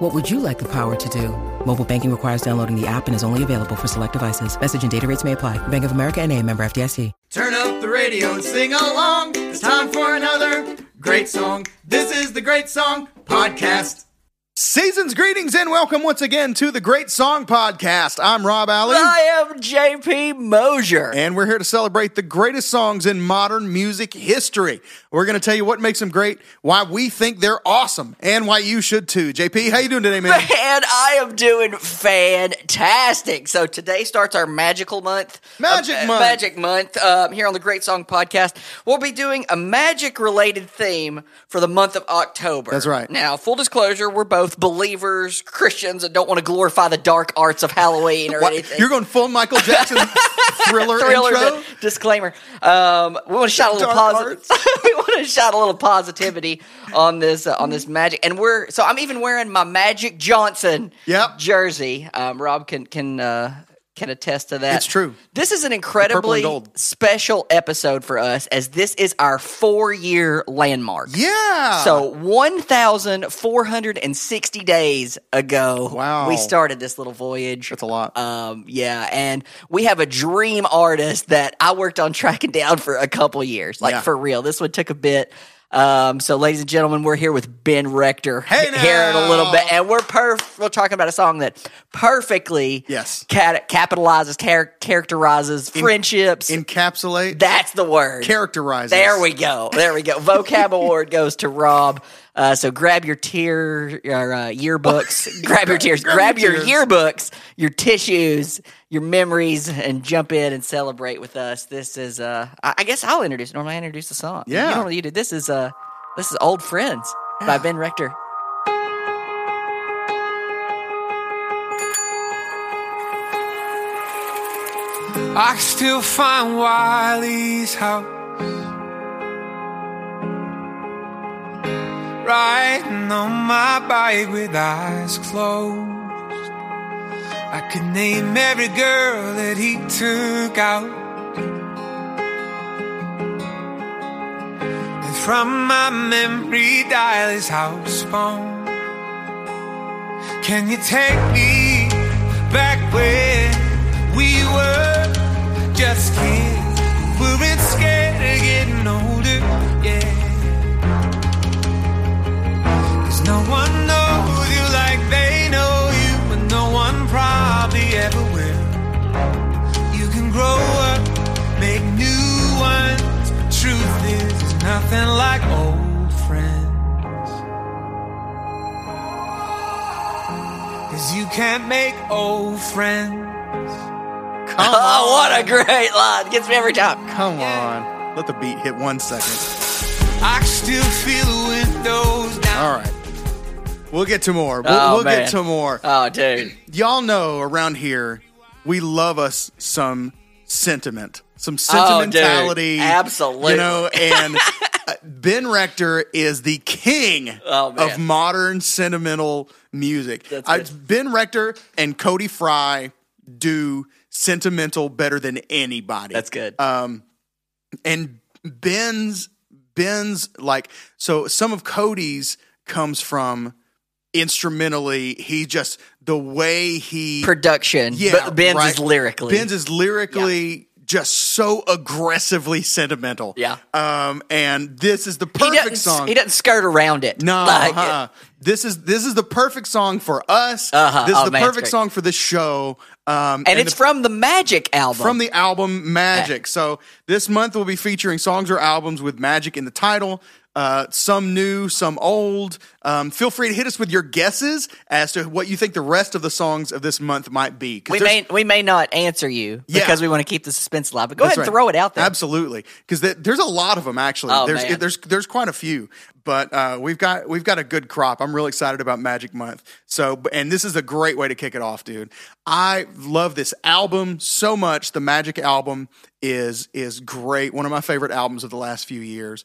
What would you like the power to do? Mobile banking requires downloading the app and is only available for select devices. Message and data rates may apply. Bank of America and a member FDIC. Turn up the radio and sing along. It's time for another great song. This is the Great Song Podcast. Season's greetings and welcome once again to the Great Song Podcast. I'm Rob Alley. I am JP Mosier. And we're here to celebrate the greatest songs in modern music history. We're going to tell you what makes them great, why we think they're awesome, and why you should too. JP, how you doing today, man? Man, I am doing fantastic. So today starts our magical month. Magic Uh, month. Magic month. Um, here on the Great Song Podcast, we'll be doing a magic-related theme for the month of October. That's right. Now, full disclosure, we're both believers, Christians, and don't want to glorify the dark arts of Halloween or What? anything. You're going full Michael Jackson thriller, thriller intro? disclaimer. Um, we want to shout a little positive. we want to shout a little positivity on this uh, on this magic, and we're so I'm even wearing my Magic Johnson Yep. jersey. Um, Rob can can. Uh, can attest to that. It's true. This is an incredibly special episode for us, as this is our four-year landmark. Yeah. So 1,460 days ago, Wow. we started this little voyage. That's a lot. Um, yeah, and we have a dream artist that I worked on tracking down for a couple years, like Yeah. for real. This one took a bit. Um, so, ladies and gentlemen, we're here with Ben Rector Hey here in a little bit, and we're perf- we're talking about a song that perfectly Yes. cat- capitalizes, char- characterizes friendships. Encapsulate, That's the word. characterizes. There we go. There we go. Vocab award goes to Rob. Uh, so grab your tier, your uh, yearbooks. grab your tears. Grab Grab, your your tears. yearbooks, your tissues, your memories, and jump in and celebrate with us. This is. Uh, I I guess I'll introduce. Normally, I introduce the song. Yeah. You normally you do. This is. Uh, this is "Old Friends" by Ben Rector. I still find Wiley's house Riding on my bike with eyes closed I could name every girl that he took out And from my memory dial his house phone Can you take me back where we were just kids? We weren't scared of getting older, yeah. Nothing like old friends. Cause you can't make old friends. Oh, what a great line! Gets me every time. Come on. Let the beat hit one second. I still feel the windows down. All right. We'll get to more. We'll, Oh, we'll man. get to more. Oh, dude. Y'all know around here, we love us some sentiment, some Oh, sentimentality. Absolutely. You know, and uh, Ben Rector is the king Oh, of modern sentimental music. That's I, ben Rector and Cody Fry do sentimental better than anybody. That's good. Um, and Ben's Ben's like so some of Cody's comes from instrumentally he just the way he Production. yeah but Ben's right. is lyrically. Ben's is lyrically just so aggressively sentimental Yeah. um and this is the perfect doesn't, song He doesn't skirt around it. no, Like, uh-uh. this is this is the perfect song for us. Uh-huh. This is Oh, the man, perfect song for this show. Um, and, it's the- from the Magic album. from the album Magic. So this month we'll be featuring songs or albums with magic in the title. Uh, some new, some old. Um, feel free to hit us with your guesses as to what you think the rest of the songs of this month might be. We may we may not answer you Yeah. because we want to keep the suspense alive. But go That's ahead and right. throw it out there. Absolutely, because there's a lot of them actually. Oh, there's man. there's there's quite a few, but uh, we've got we've got a good crop. I'm really excited about Magic Month. So, and this is a great way to kick it off, dude. I love this album so much. The Magic album is is great. One of my favorite albums of the last few years.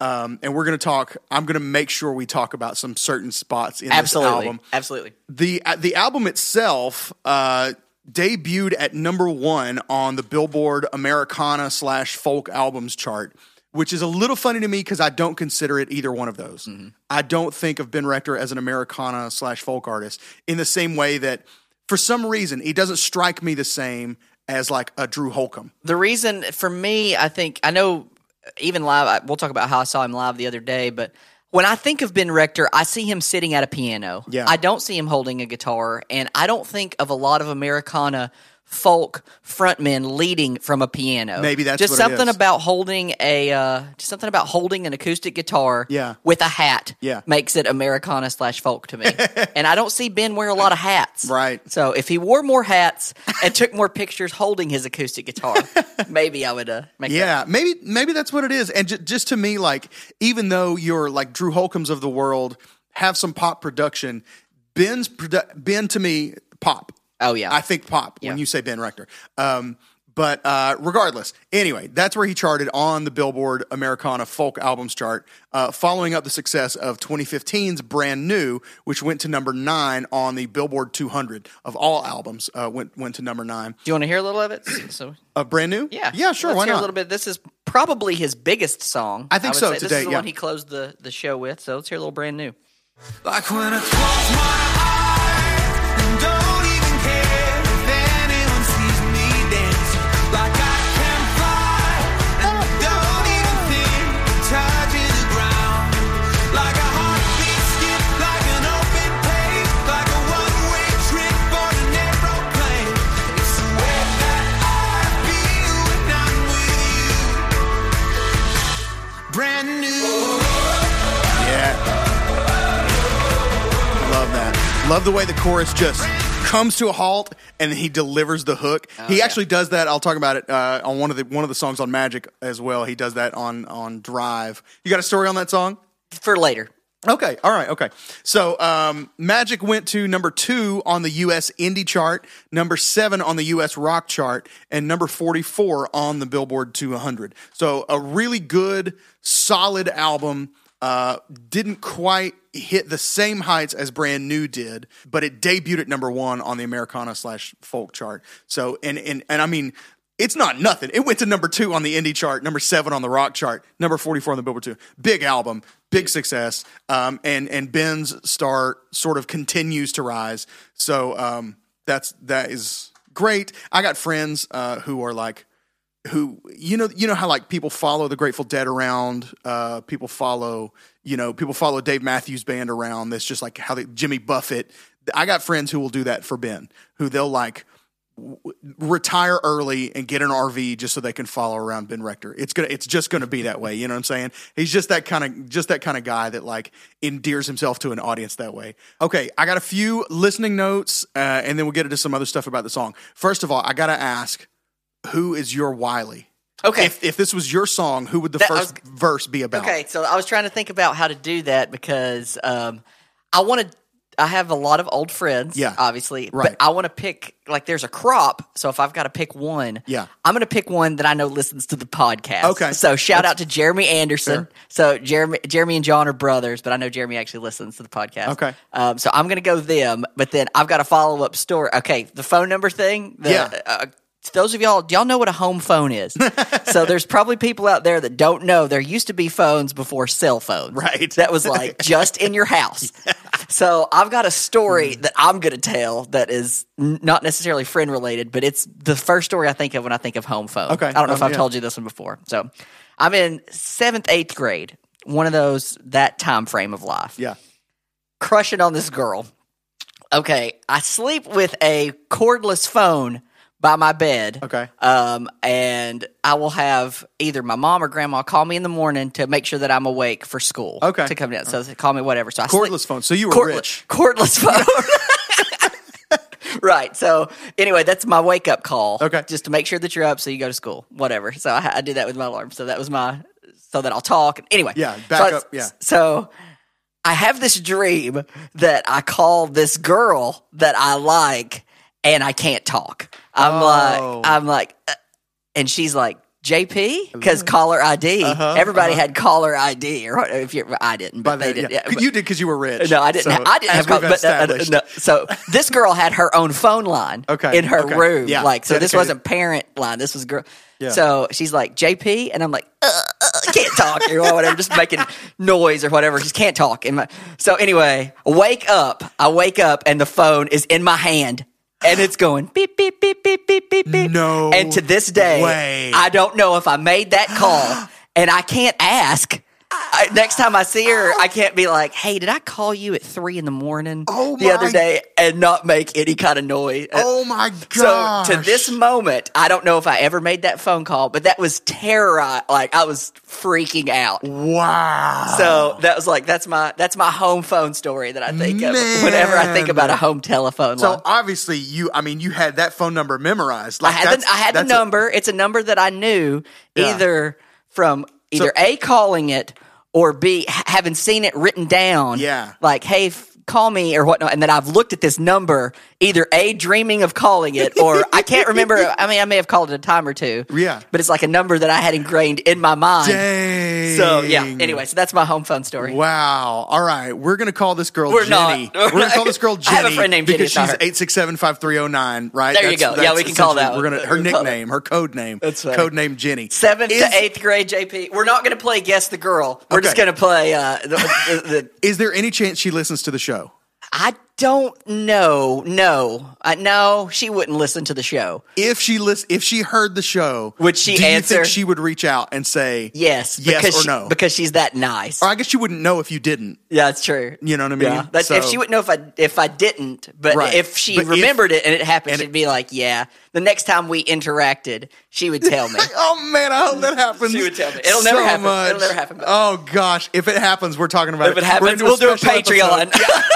Um, and we're going to talk. I'm going to make sure we talk about some certain spots in Absolutely, this album absolutely. the uh, the album itself uh, debuted at number one on the Billboard Americana slash Folk Albums chart, which is a little funny to me because I don't consider it either one of those. I don't think of Ben Rector as an Americana slash folk artist in the same way that, for some reason, he doesn't strike me the same as like a Drew Holcomb. The reason for me, I think I know even live. I- We'll talk about how I saw him live the other day, but when I think of Ben Rector, I see him sitting at a piano. Yeah. I don't see him holding a guitar, and I don't think of a lot of Americana folk frontmen leading from a piano. Maybe that's just what something is. about holding a uh, just something about holding an acoustic guitar. Yeah. with a hat. Yeah. makes it Americana slash folk to me. and I don't see Ben wear a lot of hats. Right. So if he wore more hats and took more pictures holding his acoustic guitar, maybe I would uh, make that Yeah, maybe maybe that's what it is. And ju- just to me, like even though you're like Drew Holcombs of the world have some pop production, Ben's produ- Ben to me pop. Oh, yeah. I think pop when you say Ben Rector. Um, but uh, regardless, anyway, that's where he charted on the Billboard Americana Folk Albums chart, uh, following up the success of 2015's Brand New, which went to number nine on the Billboard 200 of all albums. Uh, went went to number nine. Do you want to hear a little of it? So Uh, Brand New, yeah, yeah, sure. Let's why hear not? a little bit. This is probably his biggest song. I think would so, say. to This is date, the yeah. one he closed the the show with. So let's hear a little brand new. Like when I close my Love the way the chorus just comes to a halt and he delivers the hook. he actually does that. I'll talk about it uh, on one of the one of the songs on Magic as well. He does that on on Drive. You got a story on that song? For later. Okay, all right, okay. So um, Magic went to number two on the U.S. indie chart, number seven on the U.S. rock chart, and number 44 on the Billboard 200. So a really good, solid album. Uh, didn't quite hit the same heights as Brand New did, but it debuted at number one on the Americana slash folk chart. So, and, and, and I mean, it's not nothing. It went to number two on the indie chart, number seven on the rock chart, number 44 on the Billboard 2. Big album, big success. Um, and, and Ben's star sort of continues to rise. So um, that's, that is great. I got friends uh, who are like, who you know you know how like people follow the Grateful Dead around, uh, people follow you know people follow Dave Matthews Band around. That's just like how they Jimmy Buffett. I got friends who will do that for Ben, who they'll like w- retire early and get an RV just so they can follow around Ben Rector. It's gonna it's just gonna be that way. You know what I'm saying? He's just that kind of just that kind of guy that like endears himself to an audience that way. Okay, I got a few listening notes, uh, and then we'll get into some other stuff about the song. First of all, I gotta ask who is your Wiley? Okay. If, if this was your song, who would the That- first verse be about? Okay, so I was trying to think about how to do that because um, I want to. I have a lot of old friends, Yeah. obviously, Right. but I want to pick like there's a crop. So if I've got to pick one, Yeah. I'm going to pick one that I know listens to the podcast. Okay. so shout out to Jeremy Anderson. So Jeremy, Jeremy and John are brothers, but I know Jeremy actually listens to the podcast. Okay. um, so I'm going to go them, but then I've got a follow up story. Okay, the phone number thing. The, Yeah. Uh, those of y'all, do y'all know what a home phone is? so there's probably people out there that don't know. There used to be phones before cell phones. Right. That was like just in your house. So I've got a story that I'm going to tell that is n- not necessarily friend related, but it's the first story I think of when I think of home phone. Okay. I don't know if Um, I've yeah. told you this one before. So I'm in seventh, eighth grade, one of those, that time frame of life Yeah. crushing on this girl. Okay, I sleep with a cordless phone, by my bed. Okay. Um, and I will have either my mom or grandma call me in the morning to make sure that I'm awake for school. Okay. To come down. So they call me whatever. So I sleep- Cordless phone. So you were Cordless- rich. Cordless phone. right. So anyway, that's my wake up call. Okay. Just to make sure that you're up so you go to school. Whatever. So I, I did that with my alarm. So that was my so that I'll talk. Anyway. Yeah, so back I- up, yeah. So I have this dream that I call this girl that I like and I can't talk. I'm Oh. like I'm like uh, and she's like JP because caller ID. Uh-huh, Everybody had caller ID, or if you, I didn't, but they the, did. yeah. yeah, but- you did because you were rich. no, I didn't. So, I didn't have. Call, we've but, uh, uh, no. So this girl had her own phone line. Okay, In her okay. room, Yeah, like so. This wasn't parent line. This was girl. Yeah. So she's like JP, and I'm like, uh, uh, can't talk or whatever, just making noise or whatever. Just can't talk. And my, so anyway, wake up. I wake up, and the phone is in my hand. And it's going beep beep beep beep beep beep beep. No And to this day, way. I don't know if I made that call, and I can't ask. I, next time I see her, I can't be like, "Hey, did I call you at three in the morning Oh the other day and not make any kind of noise?" Uh, oh my god! So to this moment, I don't know if I ever made that phone call, but that was terror. Like I was freaking out. Wow. So that was like that's my that's my home phone story that I think of whenever I think about a home telephone. So line. obviously you, I mean, you had that phone number memorized. I Like had the, I had the that's a- number. it's a number that I knew Yeah. either from either a calling it or b having seen it written down. Yeah. like hey. F- Call me or whatnot, and then I've looked at this number, either a dreaming of calling it, or I can't remember. I mean, I may have called it a time or two. Yeah. but it's like a number that I had ingrained in my mind. Dang. So yeah. Anyway, so that's my home phone story. Wow. All right. We're going to call this girl We're Jenny. not. We're going to call this girl I Jenny. have a friend named Jenny, because it's not she's her. 867 5309, right? There you go. Yeah, we can call that essentially- We're one. gonna, her We'll call nickname, her code name. That's funny. Code name Jenny. Seventh Is- to eighth grade, JP. We're not going to play guess the girl. We're just Okay. going to play uh, the, the, the Is there any chance she listens to the show? I don't know. No, uh, no, she wouldn't listen to the show. If she lis- if she heard the show, Would she do you answer? think she would reach out and say Yes, yes because or she- no? because she's that nice. or I guess you wouldn't know if you didn't. yeah, that's true. You know what I mean? Yeah, that's, if she wouldn't know if I if I didn't, but Right. if she But if- remembered it and it happened, and she'd be like, "Yeah." The next time we interacted, she would tell me. Oh man, I hope that happens. She would tell me. It'll never happen. Much. It'll never happen. Oh gosh, if it happens, we're talking about if it. it We're happens, we'll do a Patreon.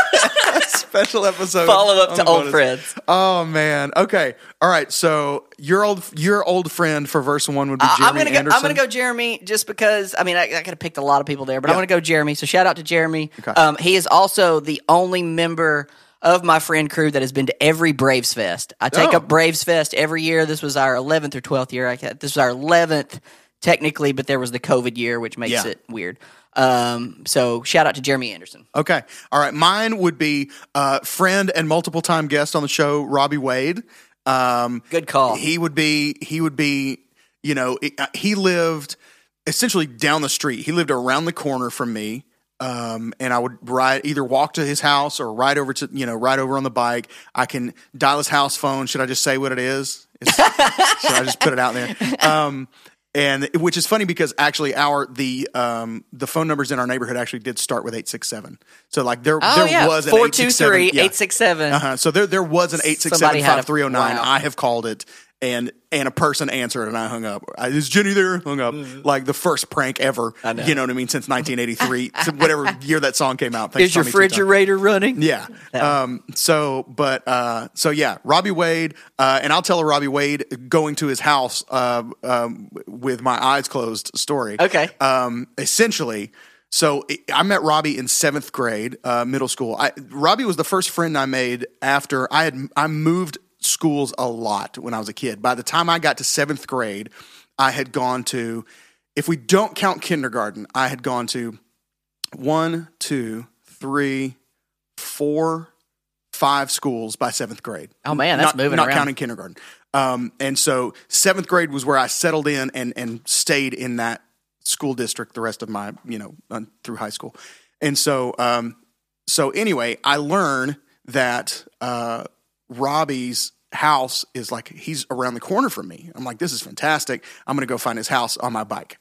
Yeah. special episode. Follow up to old bonus. friends. Oh man. Okay. All right. So your old your old friend for verse one would be Uh, Jeremy I'm gonna go. Anderson. I'm gonna go Jeremy just because. I mean, I, I could have picked a lot of people there, but I'm gonna go Jeremy. So shout out to Jeremy. Okay. Um, he is also the only member of my friend crew that has been to every Braves Fest. I take Oh. up Braves Fest every year. This was our 11th or 12th year. I this was our 11th technically, but there was the COVID year, which makes Yeah. it weird. Um, so shout out to Jeremy Anderson. Okay. All right. Mine would be uh, friend and multiple time guest on the show, Robbie Wade. Um, Good call. He would be. He would be. You know, uh, he lived essentially down the street. He lived around the corner from me. Um, and I would ride either walk to his house or ride over to you know ride over on the bike. I can dial his house phone. Should I just say what it is? Should I just put it out there? Um, and which is funny because actually our the um, the phone numbers in our neighborhood actually did start with eight six seven. So like there Oh there yeah, was an four eight two six seven. three yeah. eight six seven. Uh-huh. So there there was an eight six Somebody seven had a- five three zero nine. wow. I have called it, and and a person answered, and I hung up. Is Jenny there? Hung up. Like the first prank ever. Mm-hmm. I know. You know what I mean? Since 1983, so whatever year that song came out. Is your Tommy Tutone. refrigerator running? Yeah. Um, so, but, uh, so yeah, Robbie Wade, uh, and I'll tell a Robbie Wade going to his house, uh, um, with my eyes closed story. Okay. Um, essentially, so I met Robbie in seventh grade, uh, middle school. I, Robbie was the first friend I made after I had, I moved schools a lot when I was a kid. By the time I got to seventh grade, I had gone to, if we don't count kindergarten, I had gone to one, two, three, four, five schools by seventh grade. Oh, man, that's not, moving Not around. counting kindergarten. Um, and so seventh grade was where I settled in and and stayed in that school district the rest of my you know through high school. And so um, so anyway, I learned that uh, Robbie's house is like he's around the corner from me. I'm like, this is fantastic. I'm gonna go find his house on my bike.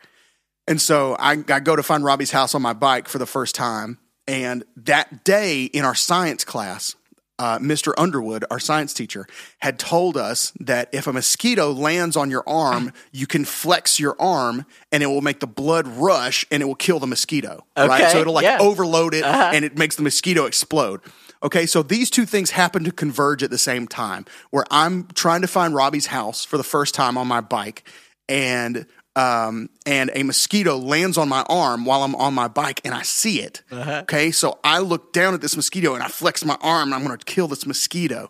And so I, I go to find Robbie's house on my bike for the first time. And that day in our science class, uh, Mr. Underwood, our science teacher, had told us that if a mosquito lands on your arm, you can flex your arm and it will make the blood rush and it will kill the mosquito. right? Okay, So it'll like yeah. overload it and it makes the mosquito explode. Okay, so these two things happen to converge at the same time where I'm trying to find Robbie's house for the first time on my bike and um, and a mosquito lands on my arm while I'm on my bike and I see it. Okay, so I look down at this mosquito and I flex my arm and I'm going to kill this mosquito.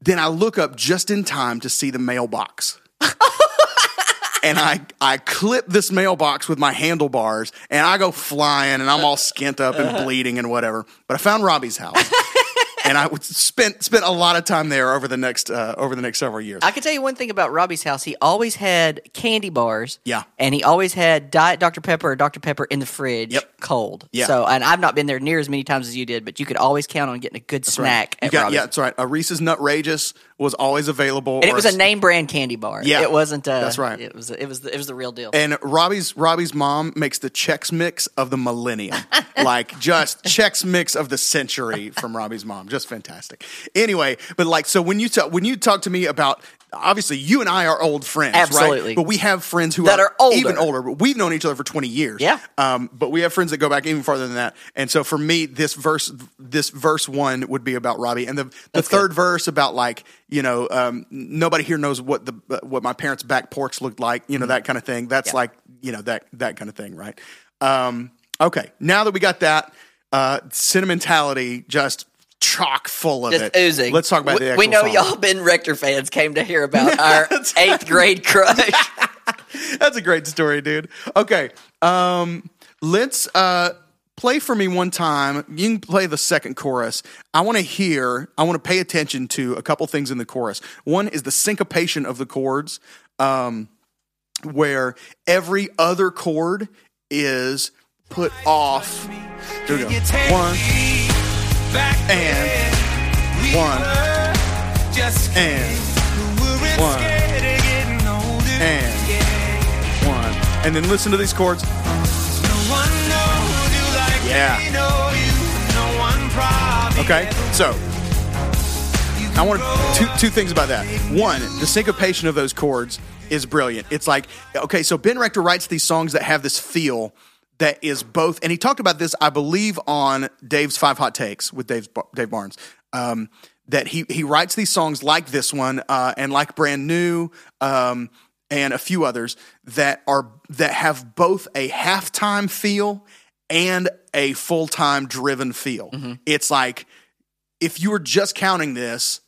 Then I look up just in time to see the mailbox. and I, I clip this mailbox with my handlebars and I go flying and I'm all skint up and bleeding and whatever. But I found Robbie's house. and I would spent spent a lot of time there over the next uh, over the next several years. I can tell you one thing about Robbie's house. He always had candy bars. Yeah. And he always had Diet Dr. Pepper or Dr. Pepper in the fridge Yep. cold. Yeah. So, and I've not been there near as many times as you did, but you could always count on getting a good snack You at got, yeah, that's right. A Reese's Nutrageous was always available. And it was a name brand candy bar. Yeah. It wasn't uh That's right. It was it was it was the real deal. And Robbie's Robbie's mom makes the Chex Mix of the millennium, like just Chex Mix of the century from Robbie's mom. Just fantastic. Anyway, but like so when you talk when you talk to me about obviously you and I are old friends, Absolutely. right? But we have friends who That are older. even older. But we've known each other for twenty years. Yeah. Um, but we have friends that go back even farther than that. And so for me, this verse this verse one would be about Robbie, and the the third verse about like you know um, nobody here knows what the what my parents' back porch looked like, you know that kind of thing. That's Mm-hmm. Yeah. like you know that that kind of thing, right? Um, okay, now that we got that uh, sentimentality just chock full of Just it. oozing. Let's talk about we, the We know song. y'all Ben Rector fans came to hear about our eighth grade crush. That's a great story, dude. Okay. Um, let's uh, play for me one time. You can play the second chorus. I want to hear, I want to pay attention to a couple things in the chorus. One is the syncopation of the chords, um, where every other chord is put off. Here we go. One, back and one, just and one, and one. And then listen to these chords. No like Yeah. No Okay, so I want two two things about that. One, the syncopation of those chords is brilliant. It's like okay, so Ben Rector writes these songs that have this feel that is both, and he talked about this, I believe, on Dave's Five Hot Takes with Dave's, Dave Barnes. Um, that he he writes these songs like this one uh, and like Brand New um, and a few others that are that have both a halftime feel and a full time driven feel. It's like if you were just counting this,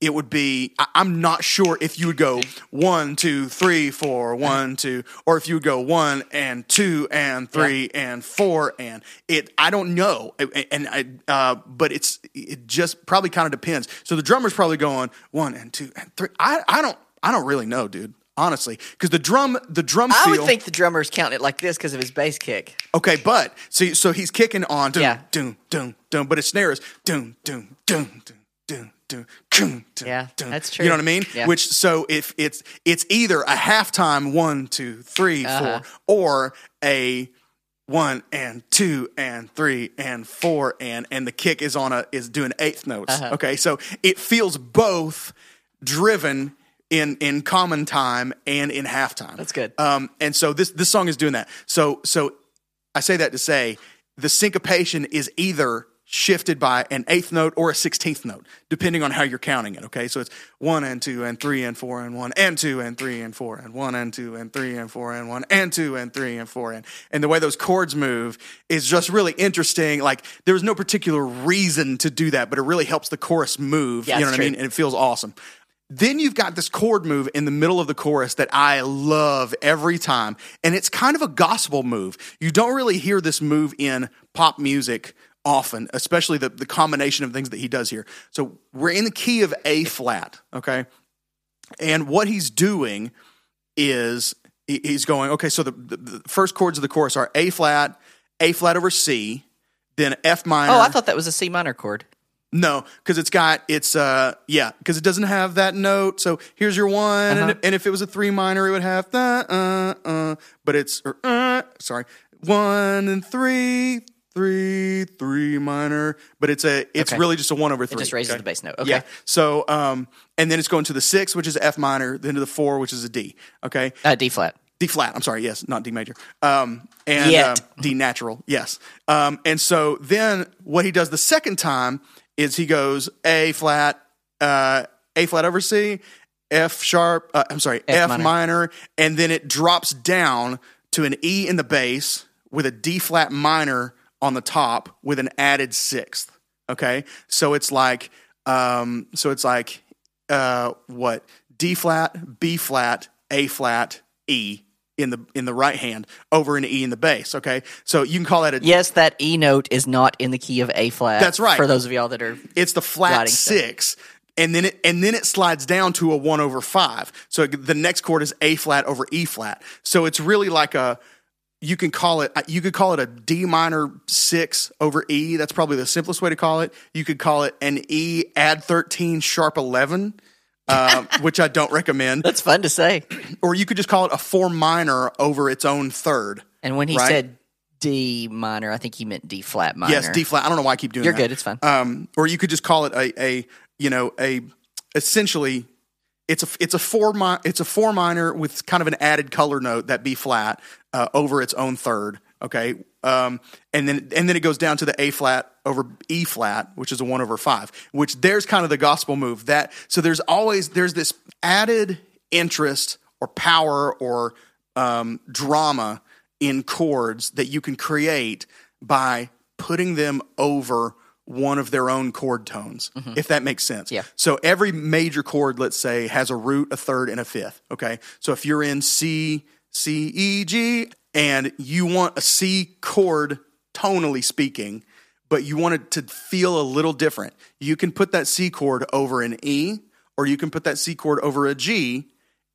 it would be I- I'm not sure if you would go one, two, three, four, one, two, or if you would go one and two and three and four and it. I don't know, and I, uh, but it's it just probably kind of depends. So the drummer's probably going one and two and three. I I don't I don't really know, dude. Honestly, because the drum the drum I feel, would think the drummer's counting it like this because of his bass kick. Okay, but so so he's kicking on doom Yeah. doom doom doom, but his snare is doom doom doom doom doom doom doom. Yeah, that's You know what I mean? Yeah. Which so if it's it's either a halftime one two three Uh-huh. four or a one and two and three and four and and the kick is on a is doing eighth notes. Uh-huh. Okay, so it feels both driven in in common time and in halftime. That's good. Um, and so this this song is doing that. So so I say that to say the syncopation is either shifted by an eighth note or a sixteenth note, depending on how you're counting it. Okay, so it's one and two and three and four and one and two and three and four and one and two and three and four and one and two and three and four and and the way those chords move is just really interesting. Like there's no particular reason to do that, but it really helps the chorus move. Yeah, you know what I mean? And it feels awesome. Then you've got this chord move in the middle of the chorus that I love every time. And it's kind of a gospel move. You don't really hear this move in pop music often, especially the, the combination of things that he does here. So we're in the key of A flat, okay? And what he's doing is he's going, okay, so the, the, the first chords of the chorus are A flat, A flat over C, then F minor. Oh, I thought that was a C minor chord. No, because it's got it's uh yeah because it doesn't have that note. So here's your one, and, and if it was a three minor, it would have the uh uh. But it's or, uh sorry one and three three, three minor, but it's a it's Okay. really just a one over three. just raises the bass note. Okay. Yeah. So um, and then it's going to the six, which is F minor, then to the four, which is a D. Okay. Uh, D flat. D flat. I'm sorry. Yes, not D major. Um, and um, D natural. Yes. Um, and so then what he does the second time is he goes A flat, uh, A flat over C, F sharp. Uh, I'm sorry, F, minor. minor. and then it drops down to an E in the bass with a D flat minor on the top with an added sixth. Okay, so it's like, um, so it's like, uh, what D flat, B flat, A flat, E in the in the right hand over an E in the bass. Okay, so you can call that a Yes, that E note is not in the key of A flat. That's right. For those of y'all that are it's the flat Writing stuff. six. And then it and then it slides down to a one over five. So the next chord is A flat over E flat. So it's really like a you can call it you could call it a D minor six over E. That's probably the simplest way to call it. You could call it an E add thirteen sharp eleven, um, which I don't recommend. That's fun to say. Or you could just call it a four minor over its own third. And when he Right. said D minor, I think he meant D flat minor. Yes, D flat. I don't know why I keep doing that. You're that. good. It's fine. Um, or you could just call it a, a you know a essentially it's a it's a four mi- it's a four minor with kind of an added color note that B flat uh, over its own third. Okay, um, and then and then it goes down to the A flat over E flat, which is a one over five. Which there's kind of the gospel move that so there's always there's this added interest or power or um, drama in chords that you can create by putting them over one of their own chord tones, mm-hmm. if that makes sense. Yeah. So every major chord, let's say, has a root, a third, and a fifth. Okay. So if you're in C, C, E, G, and you want a C chord tonally speaking, but you want it to feel a little different, you can put that C chord over an E, or you can put that C chord over a G,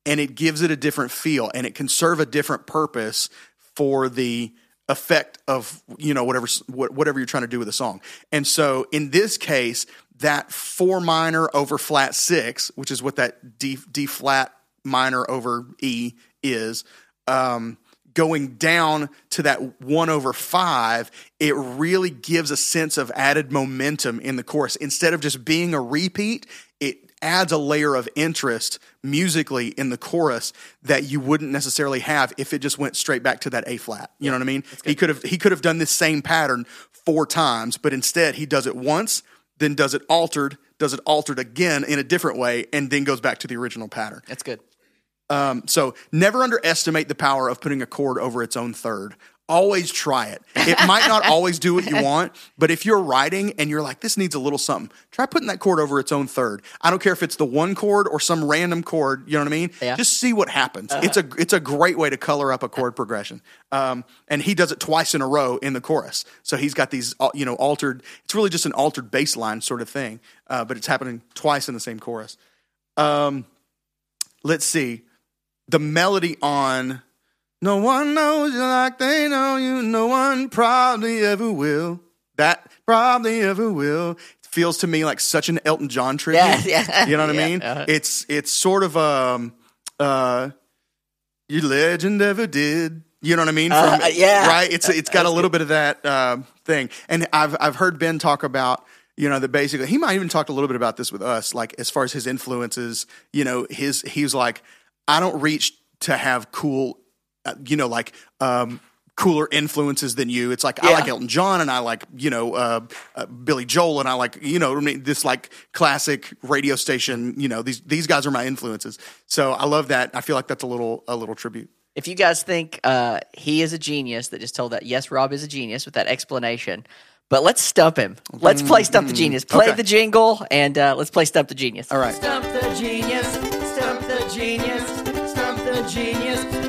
and it gives it a different feel and it can serve a different purpose for the effect of you know whatever whatever you're trying to do with a song and so in this case that four minor over flat six which is what that d d flat minor over e is um going down to that one over five, it really gives a sense of added momentum in the chorus. Instead of just being a repeat, adds a layer of interest musically in the chorus that you wouldn't necessarily have if it just went straight back to that A flat. You know what I mean? He could have he could have done this same pattern four times, but instead he does it once, then does it altered, does it altered again in a different way, and then goes back to the original pattern. That's good. Um, so never underestimate the power of putting a chord over its own third. Always try it. It might not always do what you want, but if you're writing and you're like, this needs a little something, try putting that chord over its own third. I don't care if it's the one chord or some random chord. You know what I mean? Yeah. Just see what happens. It's a it's a great way to color up a chord progression. Um, and he does it twice in a row in the chorus. So he's got these uh, you know altered. It's really just an altered bass line sort of thing, uh, but it's happening twice in the same chorus. Um, let's see the melody on no one knows you like they know you no one probably ever will that probably ever will feels to me like such an elton john tribute Yeah, yeah. you know what Yeah, i mean uh-huh. it's it's sort of um uh your legend ever did you know what I mean? Uh, yeah. right. It's it's got a little bit of that uh, thing, and I've I've heard Ben talk about you know that basically he might even talked a little bit about this with us, like as far as his influences. You know, his he was like, I don't reach to have cool, uh, you know, like um, cooler influences than you. It's like I like Elton John, and I like you know uh, uh, Billy Joel, and I like you know I mean, this like classic radio station. You know, these these guys are my influences. So I love that. I feel like that's a little a little tribute. If you guys think uh, he is a genius that just told that, yes, Rob is a genius with that explanation. But let's stump him. Let's play Stump the Genius. Play Okay. the jingle and uh, let's play Stump the Genius. All right. Stump the genius, stump the genius, stump the genius.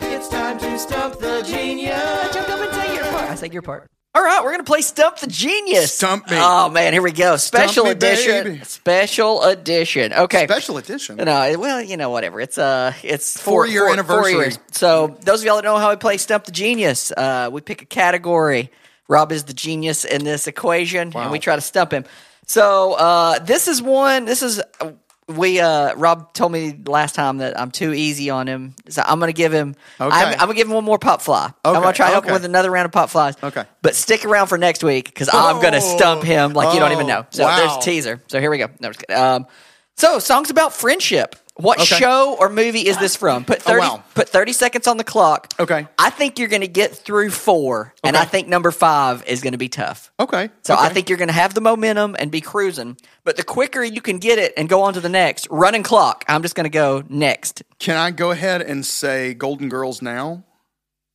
It's time to stump the genius. Jump up and say your part. I say your part. All right, we're gonna play Stump the Genius. Stump me. Oh man, here we go. Special me, edition. baby. Special edition. Okay. Special edition. No, well, you know, whatever. It's uh, it's Four-year anniversary. years. So those of y'all that know how we play Stump the Genius, uh, we pick a category. Rob is the genius in this equation, and we try to stump him. So uh, this is one. This is uh, we uh Rob told me last time that I'm too easy on him, so I'm gonna give him. Okay. I'm, I'm gonna give him one more pop fly. Okay. I'm gonna try to help him with another round of pop flies. Okay. but stick around for next week because I'm gonna stump him like you don't even Oh, know. So wow. there's a teaser. So here we go. No. Um, so songs about friendship. What Okay. show or movie is this from? Put Oh, thirty. wow. Put thirty seconds on the clock. Okay. I think you're gonna get through four, and Okay. I think number five is gonna be tough. Okay. So okay. I think you're going to have the momentum and be cruising. But the quicker you can get it and go on to the next, running clock, I'm just going to go next. Can I go ahead and say Golden Girls now?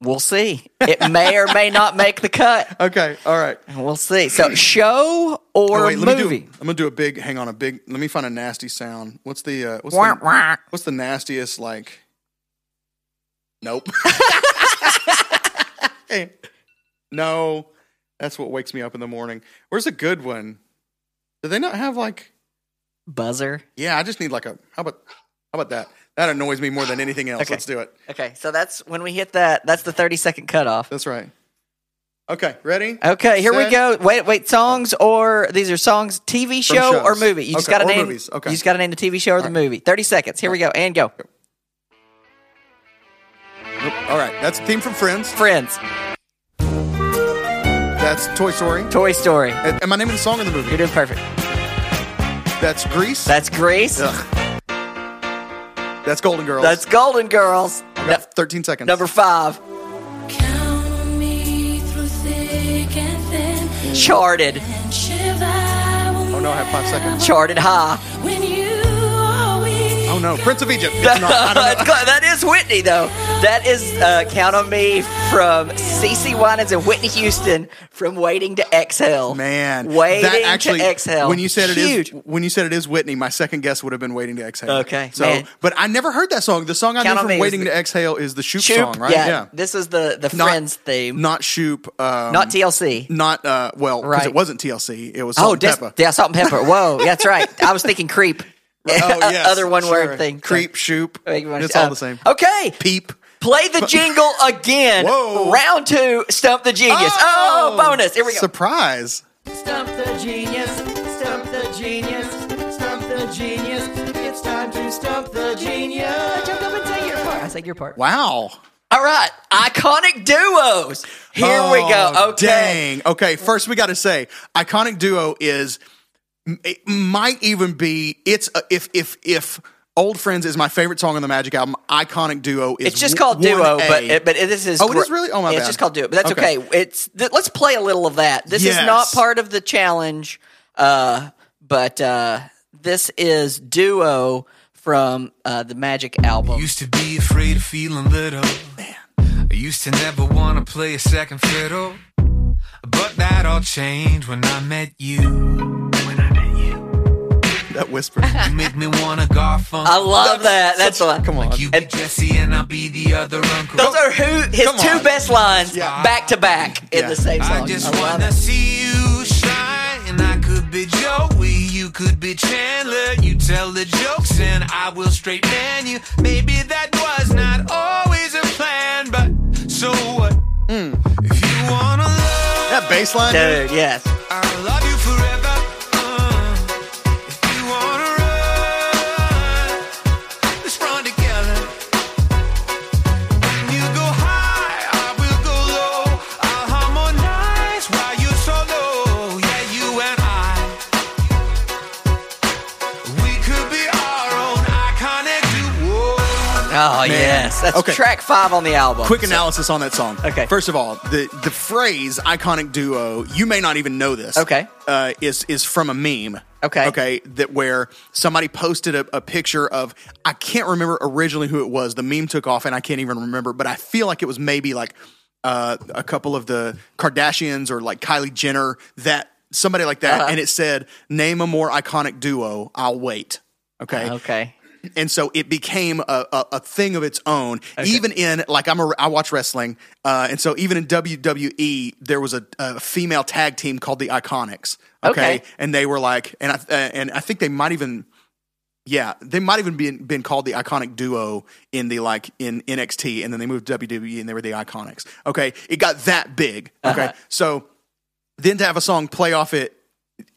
We'll see. It may or may not make the cut. Okay. All right. We'll see. So, show or Oh, wait, let me movie? do. I'm gonna do a big. Hang on, a big. Let me find a nasty sound. What's the? Uh, what's Wah, the? wah. What's the nastiest? Like. Nope. Hey. no, that's what wakes me up in the morning. Where's a good one? Do they not have like? Buzzer. Yeah, I just need like a. How about? How about that? That annoys me more than anything else. Okay. Let's do it. Okay, so that's when we hit that. That's the 30 second cutoff. That's right. Okay, ready? Okay, here we go. Wait, wait. Songs or these are songs, TV show or movie? You just Okay, got to name. movies. Okay. You just got to name the TV show or the right. movie. 30 seconds. Here we go. And go. Nope. All right, that's a theme from Friends. Friends. That's Toy Story. Toy Story. Am I naming the song or the movie? You're doing perfect. That's Grease. That's Grease. Ugh. That's Golden Girls. That's Golden Girls. I got 13 seconds. Number five, Count me through thick and thin. Charted. And shiver I will Oh no, I have five seconds. Charted High. Oh no, Prince of Egypt. It's not. Don't know. It's cl- that is Whitney, though. That is uh, Count on Me from CeCe Winans and Whitney Houston from Waiting to Exhale. Man, Waiting that actually, to Exhale. When you said Huge. it is, when you said it is Whitney, my second guess would have been "Waiting to Exhale." Okay, so man. but I never heard that song. The song I Count knew on from is "Waiting the- to Exhale" is the Shoop, Shoop, song, right? Yeah, This is the the Not- Friends theme, Not Shoop. Um, not TLC. Not uh, well, because Right. it wasn't TLC. It was Oh, Salt and dis- Pepper. yeah, Salt-N-Pepa. Whoa, that's right. I was thinking Creep. Oh, yes, Other one sure. word thing. Creep, Shoop. It's all Um, the same. Okay, Peep. Play the jingle again. Whoa. Round two, Stump the Genius. Oh, bonus. Here we go. Surprise. Stump the genius, stump the genius, stump the genius. It's time to stump the genius. Jump up and say your part. I say your part. Wow. All right, iconic duos. Here we go. Oh, Okay. Dang. Okay. First, we got to say, iconic duo is it might even be it's uh, if if if old friends is my favorite song on the Magic album. Iconic duo is It's just called duo, but it, but this is Oh, it is really? Oh, my It's bad. just called duo, but that's okay. Okay. It's th- let's play a little of that. This is not part of the challenge, uh, but uh, this is duo from uh, the Magic album. Used to be afraid of feeling little. Man. I used to never want to play a second fiddle. But that all changed when I met you. That whisper. You make me want to Garfunkel. I love that. That's the one. Come on. You be Jesse and I'll be the other uncle. Those are who his Come two on. best lines Yeah. back to back in the same song. I just love wanna it. see you shine. And I could be Joey, you could be Chandler. You tell the jokes and I will straight man you. Maybe that was not always a plan, but so what? Hmm. If you wanna love, that bass line. Dude, yes. I'll love you Oh yes, that's Okay. track five on the album. Quick analysis on that song. Okay. First of all, the the phrase "iconic duo" you may not even know this. Okay. Uh, is is from a meme. Okay. Okay. That where somebody posted a, a picture of I can't remember originally who it was. The meme took off, and I can't even remember. But I feel like it was maybe like uh, a couple of the Kardashians or like Kylie Jenner that somebody like that, Uh-huh. and it said, "Name a more iconic duo. I'll wait." Okay Okay. And so it became a, a, a thing of its own. Even in like I'm a I watch wrestling, uh, and so even in WWE there was a, a female tag team called the Iconics. Okay, Okay. and they were like, and I uh, and I think they might even. Yeah, they might even been been called the iconic duo in the like in NXT, and then they moved to WWE, and they were the Iconics. Okay, it got that big. Okay, Uh-huh. so then to have a song play off it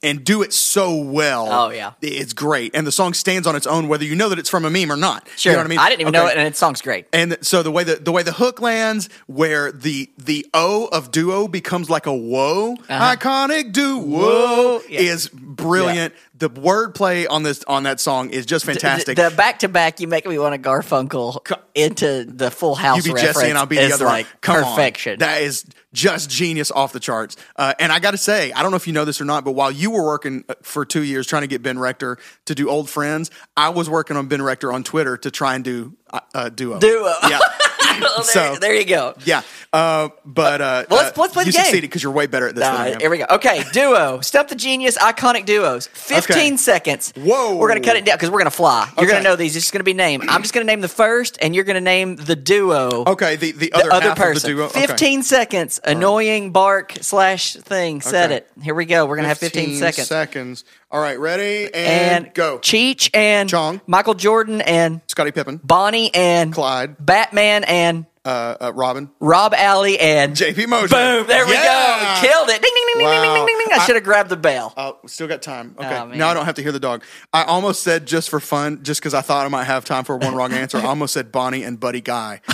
and do it so well. Oh, yeah. it's great, and the song stands on its own, whether you know that it's from a meme or not. Sure. you know what I mean. I didn't even know it, and it song's great. And so the way the the way the hook lands, where the the O of duo becomes like a whoa, iconic duo, Uh-huh. Whoa. Yeah. is brilliant. The wordplay on this on that song is just fantastic. The back to back, you make me want to Garfunkel into the Full House you be. Jesse and I'll be the other like one. Come perfection. On. That is just genius off the charts. Uh, and I got to say, I don't know if you know this or not, but while you were working uh, for two years trying to get Ben Rector to do Old Friends, I was working on Ben Rector on Twitter to try and do uh, uh, duo. Duo. Yeah. Well, there, so- there you go. Yeah, uh, but uh, Well, let's- uh, let's play the you game. succeeded because you're way better at this than Uh, am. here we go. Okay, duo. Stump the genius. Iconic duos. Fifteen Okay. seconds. Whoa. We're gonna cut it down because we're gonna fly. You're Okay. gonna know these. It's just gonna be name. I'm just gonna name the first, and you're gonna name the duo. Okay, the, the The other, other half person. of the duo. Okay. 15 seconds. Annoying bark slash thing. Said it. Here we go. We're gonna have 15 seconds. seconds. All right, ready and, and go. Cheech and Chong. Michael Jordan and Scottie Pippen, Bonnie and Clyde, Batman and uh, uh, Robin, Rob Alley and JP Moser. Boom! There we Yeah. go. Killed it. Ding ding ding ding ding ding ding ding. I I- should have grabbed the bell. Oh, still got time. Okay. Oh, now I don't have to hear the dog. I almost said just for fun, just because I thought I might have time for one wrong answer. I almost said Bonnie and Buddy Guy,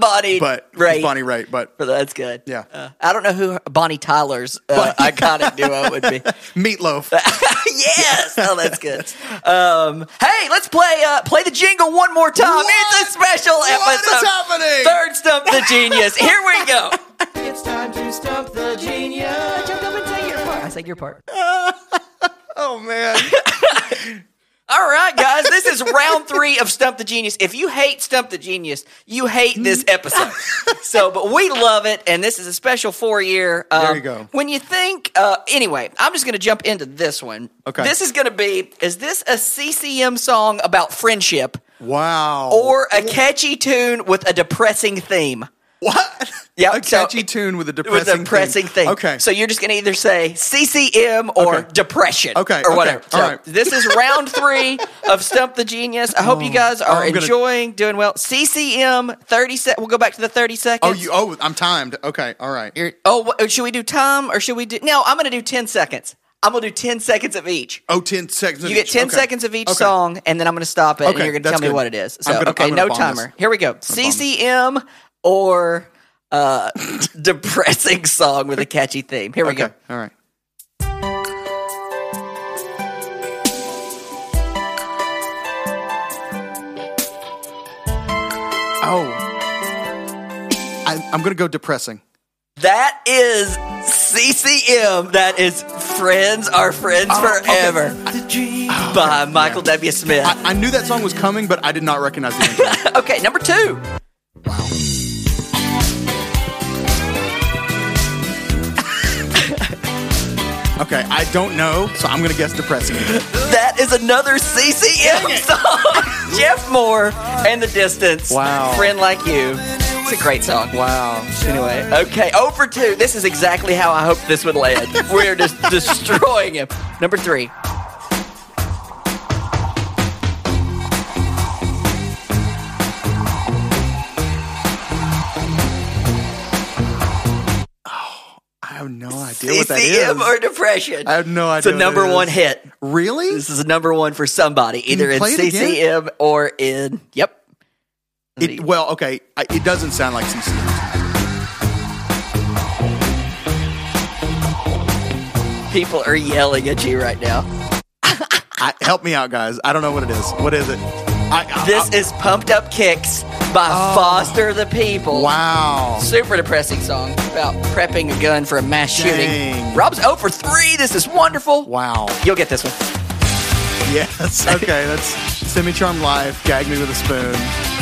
Bonnie, but right? Bonnie Raitt. But But that's good. Yeah. Uh, I don't know who Bonnie Tyler's uh, iconic duo would be. Meatloaf. yes. Oh, that's good. Um, hey, let's play uh, play the jingle one more time. What? It's a special What episode. is happening? Third stump the genius. Here we go. It's time to stump the genius. Jump up and say your part. I say your part. oh man. All right, guys, this is round three of Stump the Genius. If you hate Stump the Genius, you hate this episode. so, but we love it, and this is a special four year. Um, There you go. When you think, uh, anyway, I'm just going to jump into this one. Okay. This is going to be is this a CCM song about friendship Wow. or a catchy tune with a depressing theme? What? Yeah, A so- catchy tune with a With depressing, a depressing thing. Okay. So you're just going to either say CCM or Okay. depression. Okay, Or okay, whatever. So all right. this is round three of Stump the Genius. I hope you oh, guys Oh, are I'm gonna- enjoying, doing well. CCM, 30 sec. We'll go back to the 30 seconds. oh, you. Oh, I'm timed. Okay. All right. You're- oh, oh should we do time or should we do. No, I'm going to do 10 seconds. I'm going to do 10 seconds of each. Oh, 10 seconds. You get 10 seconds of each Okay. song, and then I'm going to stop it, and you're going to that's tell me what it is. So, gonna- okay, no timer. this. Here we go. CCM or uh, depressing song with a catchy theme. Here we Okay. go. All right. Oh. I, I'm going to go depressing. That is CCM. That is Friends Are Friends Oh, Forever by Michael W. Smith. I, I knew that song was coming, but I did not recognize the intro. okay, number two. Okay, I don't know, so I'm to guess depressing. That is another CCM song. Jeff Moore and The Distance. Wow. Friend Like You. It's a great song. Wow. Anyway, okay, over two. This is exactly how I hoped this would land. We're just destroying him. Number three. Have no idea what that is. CCM or Depression. I have no idea. It's a number one hit. Really? This is a number one for somebody, either in play it again? CCM or in. Yep. It, well, okay, I, it doesn't sound like CCM. People are yelling at you right now. I, help me out, guys. I don't know what it is. What is it? I, I, This is Pumped Up Kicks by oh. Foster the People. Oh. wow. Super depressing song about prepping a gun for a mass shooting. Rob's 0 for 3. This is wonderful. Wow. You'll get this one. Yes. Okay. That's semi charmed life. Gag me with a spoon.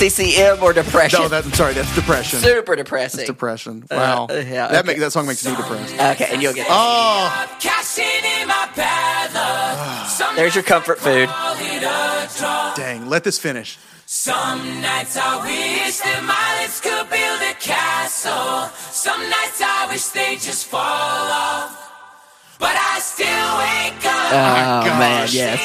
CCM or depression. No, that, I'm sorry. That's depression. Super depressing. Depression. Wow. Uh, yeah, that okay. make, that song makes me depressed. Okay, and you'll get this. Oh, There's your comfort food. dang. Let this finish. Some nights I wish that my lips could build a castle. Some nights I wish they just fall off. But I still wake up. Oh, gosh. man, yes.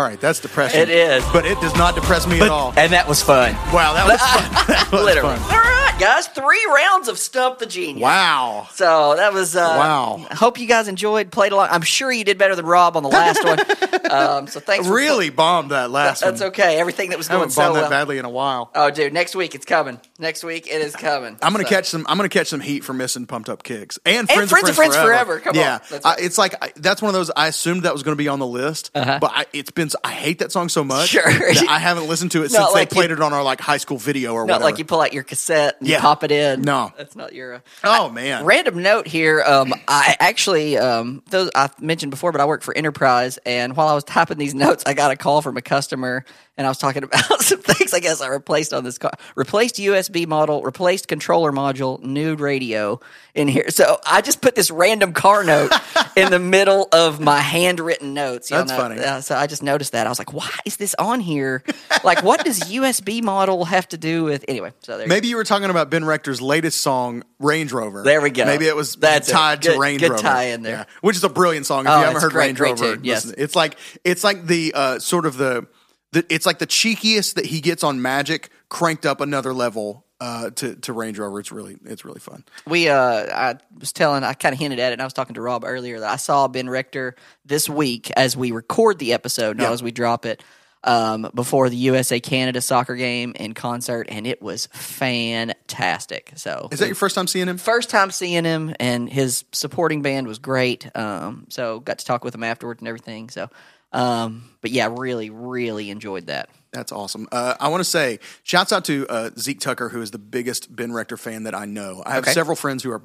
All right, that's depressing. It is. but it does not depress me at all. and that was fun. Wow, that was fun. That was Literally. fun. All right, guys, three rounds of Stump the Genius. Wow. So that was uh, Wow. I hope you guys enjoyed, played along. I'm sure you did better than Rob on the last one. Um, so thanks. Really bombed that last one. That's okay. Everything that was I going haven't so bombed that well. badly in a while. Oh, dude, next week it's coming. Next week it is coming. I'm gonna So- catch some. I'm gonna catch some heat for missing pumped up kicks and And friends, Friends of friends, Friends Forever. Come on. yeah, I- right. it's like I, that's one of those. I assumed that was going to be on the list, Uh-huh. but I, it's been. I hate that song so much. Sure. that I haven't listened to it since like they played you- it on our like high school video or Not whatever. like you pull out your cassette and Yeah. pop it in. No. that's not your. Uh, oh man, Random note here. Um, I actually, um, those I mentioned before, but I work for Enterprise, and while I was typing these notes, I got a call from a customer, and I was talking about some things. I guess I replaced on this car. Replaced USB module, replaced controller module, new radio in here. So I just put this random car note in the middle of my handwritten notes. Y'all That's know- funny. uh, so I just noticed that. I was like, why is this on here? like, what does USB module have to do with? Anyway, so there. you go. Maybe you were talking about Ben Rector's latest song, Range Rover. There we go. Maybe it was That's it. tied Good- to Range good Rover. tie in there. Yeah. Which is a brilliant song. If Oh, you haven't heard great, Range great Rover, yes. listen. it's like it's like the uh, sort of the, the it's like the cheekiest that he gets on Magic, cranked up another level uh, to to Range Rover. It's really it's really fun. We, uh, I was telling, I kind of hinted at it, and I was talking to Rob earlier that I saw Ben Rector this week as we record the episode, not Yeah. as we drop it, um, before the USA Canada soccer game in concert, and it was fantastic. So, Is that your first time seeing him? first time seeing him, and his supporting band was great. Um, so got to talk with him afterwards and everything. So, um, but yeah, really, really enjoyed that. That's awesome. Uh, I want to say, shouts out to uh, Zeke Tucker, who is the biggest Ben Rector fan that I know. I have Okay. several friends who are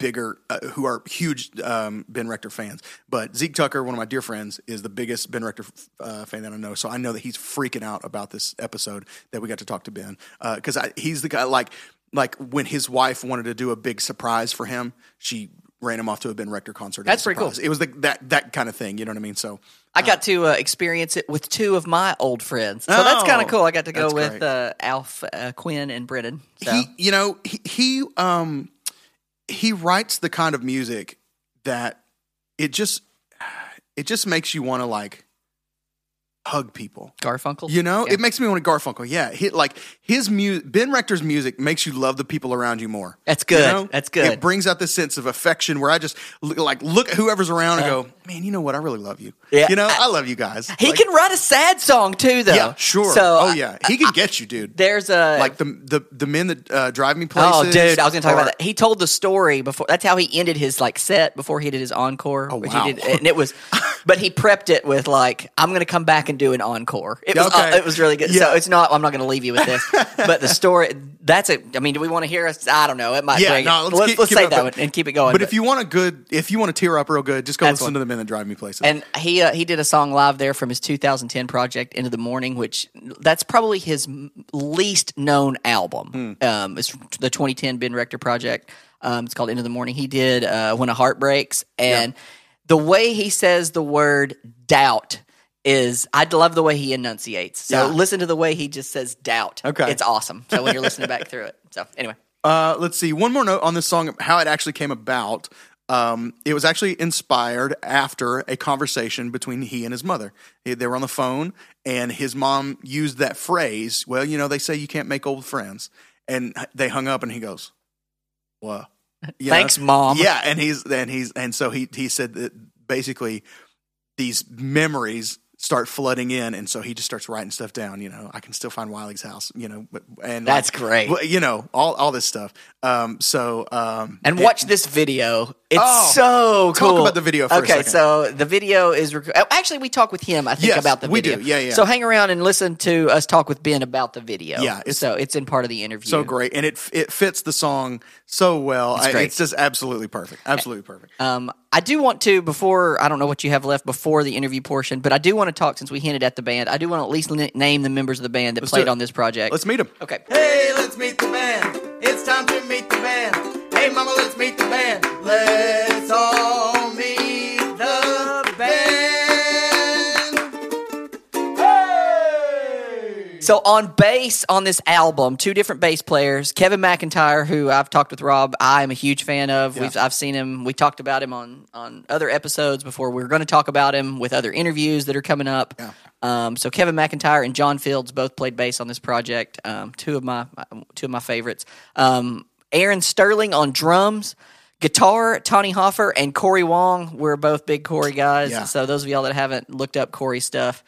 bigger, uh, who are huge um, Ben Rector fans. But Zeke Tucker, one of my dear friends, is the biggest Ben Rector uh, fan that I know. So I know that he's freaking out about this episode that we got to talk to Ben because he's the guy like like when his wife wanted to do a big surprise for him, she ran him off to a Ben Rector concert. That's pretty cool. It was the, that that kind of thing. You know what I mean? So I got to uh, experience it with two of my old friends, so that's Oh, kind of cool. I got to go with uh, Alf, uh, Quinn, and Brennan. So. he you know he, he um he writes the kind of music that it just it just makes you want to like hug people Garfunkel. you know Yeah. it makes me want to garfunkel yeah he, like his music ben rector's music makes you love the people around you more That's You good. know? That's good. it brings out this sense of affection where i just look, like look at whoever's around and go man you know what i really love you Yeah. you know i, love you guys he Like, can write a sad song too, though. yeah sure So, oh uh, yeah he can get you dude There's a like the the the men that uh, drive me places Oh, dude, I was going to talk are- about that. He told the story before. That's how he ended his like set before he did his encore. Oh, which wow. He did, and it was, but he prepped it with like, "I'm going to come back and do an encore." It was, Okay. uh, it was really good. Yeah. So it's not. I'm not going to leave you with this, but the story. That's it. I mean, do we want to hear us? I don't know. It might. Yeah, no, let's let's, keep- let's keep it that and keep it going. But if you want a good, if you want to tear up real good, just go listen one. to the men that drive me places. And he uh, he did a song live there from his 2010 project Into the Morning, which that's probably his least known album. Hmm. Um, it's the 2010 Ben Rector project. Um, it's called Into the Morning. He did uh, When a Heart Breaks, and the way he says the word doubt is I love the way he enunciates. So Yeah. listen to the way he just says doubt. Okay. it's awesome. So when you're listening back through it. So anyway, Uh, let's see. One more note on this song, how it actually came about. Um, it was actually inspired after a conversation between he and his mother. They were on the phone, and his mom used that phrase. Well, you know, they say you can't make old friends, and they hung up, and he goes, "What?" You Thanks, Mom. Yeah, and he's and he's and so he he said that basically these memories start flooding in, and so he just starts writing stuff down. You know, I can still find Wiley's house. You know, and like, That's great. well, You know, all all this stuff. Um, so um, And it- watch this video. It's Oh, so talk cool. about the video okay, so the video is rec- oh, actually we talk with him. I think Yes, about the video. we do. Yeah, yeah. So hang around and listen to us talk with Ben about the video. Yeah, it's- so it's in part of the interview. so great, and it it fits the song so well. It's I- it's just absolutely perfect. Absolutely perfect. Um, I do want to before I don't know what you have left before the interview portion, but I do want to talk since we hinted at the band. I do want to at least n- name the members of the band that Let's played on this project. Let's meet them. Okay. Hey, let's meet the band. It's time to meet the band. Hey, mama, let's meet the band. Let's So on bass on this album, two different bass players. Kevin McIntyre, who I've talked with Rob, I am a huge fan of. We've I've seen him. We talked about him on on other episodes before. We're going to talk about him with other interviews that are coming up. Yeah. Um, so Kevin McIntyre and John Fields both played bass on this project. Um, two of my two of my favorites. Um, Aaron Sterling on drums. Guitar, Tony Hoffer and Corey Wong. We're both big Corey guys. Yeah. So those of y'all that haven't looked up Corey stuff,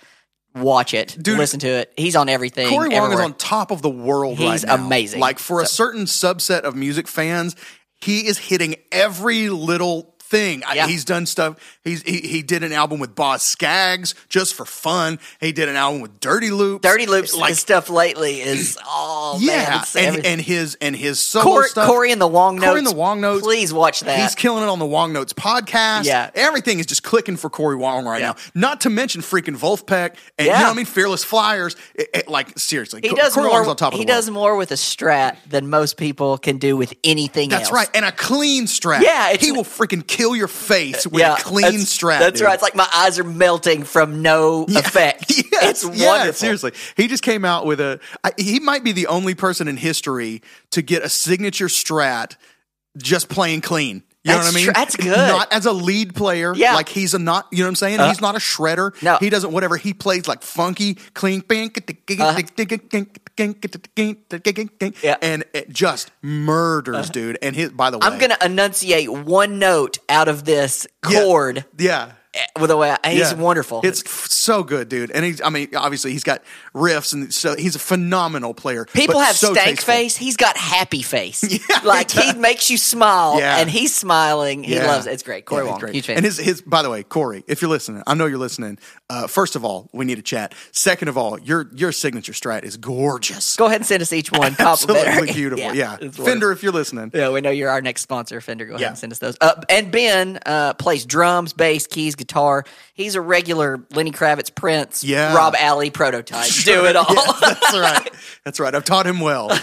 watch it. Dude, listen to it. He's on everything. Corey Wong is on top of the world He's right amazing. Like for a certain subset of music fans, he is hitting every little thing. I- Yeah. He's done stuff. He's he, he did an album with Boz Skaggs just for fun. He did an album with Dirty Loops. Dirty Loops like his stuff lately is oh yeah, it's and, and his and his solo Corey, stuff. Corey and the Wong Notes. Corey and the Wong Notes. Please watch that. He's killing it on the Wong Notes podcast. Yeah. Everything is just clicking for Corey Wong right Yeah. now. Not to mention freaking Vulfpeck and you know what I mean? Fearless Flyers. It- it- like seriously. he Co- does Corey more. Wong's on top of he the world. does more with a strat than most people can do with anything That's else. right. And a clean strat. Yeah, he will freaking kill your face with yeah, a clean that's- strat. That's dude. right. It's like my eyes are melting from no effect. Yes, it's yeah, wonderful. seriously, he just came out with a. I, he might be the only person in history to get a signature strat just playing clean. You know what I mean? tr- that's good. Not as a lead player. Yeah. Uh, Like he's a not, you know what I'm saying? he's not a shredder. No. He doesn't whatever. He plays like funky, clean, Yeah. and it just murders, dude. And his, by the way, I'm gonna enunciate one note out of this Yeah. chord Yeah. With the way he's Yeah. wonderful. It's so good, dude. And he's, I mean, obviously he's got riffs and so he's a phenomenal player. People have so stank tasteful. face. He's got happy face. Yeah, like he he makes you smile, Yeah. and he's smiling. He Yeah. loves it. It's great. Corey Yeah, he's Wong, great. huge fan. And his, his, by the way, Corey, if you're listening, I know you're listening. Uh, first of all, we need to chat. Second of all, your your signature strat is gorgeous. Go ahead and send us each one. complimentary. Absolutely beautiful. Yeah, it's Fender, if you're listening. Yeah, we know you're our next sponsor, Fender. Go ahead Yeah. and send us those. Uh, and Ben uh, plays drums, bass, keys, guitar. He's a regular Lenny Kravitz, Prince, Yeah. Rob Alley prototype. Do it all. Yeah, that's right. That's right. I've taught him well.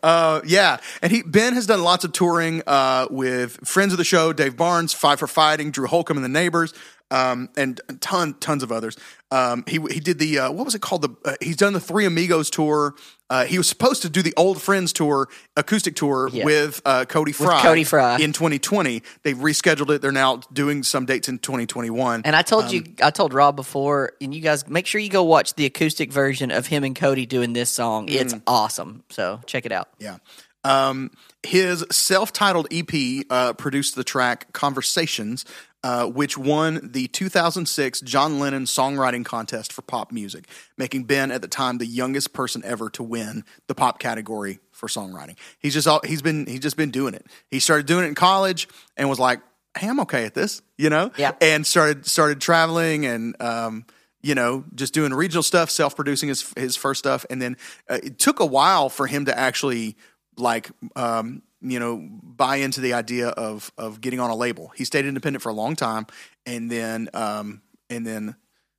Uh, yeah, and he Ben has done lots of touring uh, with friends of the show, Dave Barnes, Five for Fighting, Drew Holcomb and the Neighbors, um, and ton tons of others. Um, he he did the uh, what was it called? The uh, he's done the Three Amigos tour. Uh, he was supposed to do the Old Friends tour, acoustic tour Yeah. with uh, Cody Fry. Cody Fry. in 2020. They've rescheduled it. They're now doing some dates in 2021. And I told Um, you, I told Rob before, and you guys make sure you go watch the acoustic version of him and Cody doing this song. It's Mm. awesome. So check it out. Yeah. Um, his self-titled EP uh, produced the track "Conversations," uh, which won the 2006 John Lennon Songwriting Contest for pop music, making Ben at the time the youngest person ever to win the pop category for songwriting. He's just all, he's been he's just been doing it. He started doing it in college and was like, "Hey, I'm okay at this," you know. Yeah. And started started traveling and. Um, you know, just doing regional stuff, self producing his his first stuff, and then uh, it took a while for him to actually like um, you know buy into the idea of of getting on a label. He stayed independent for a long time, and then um, and then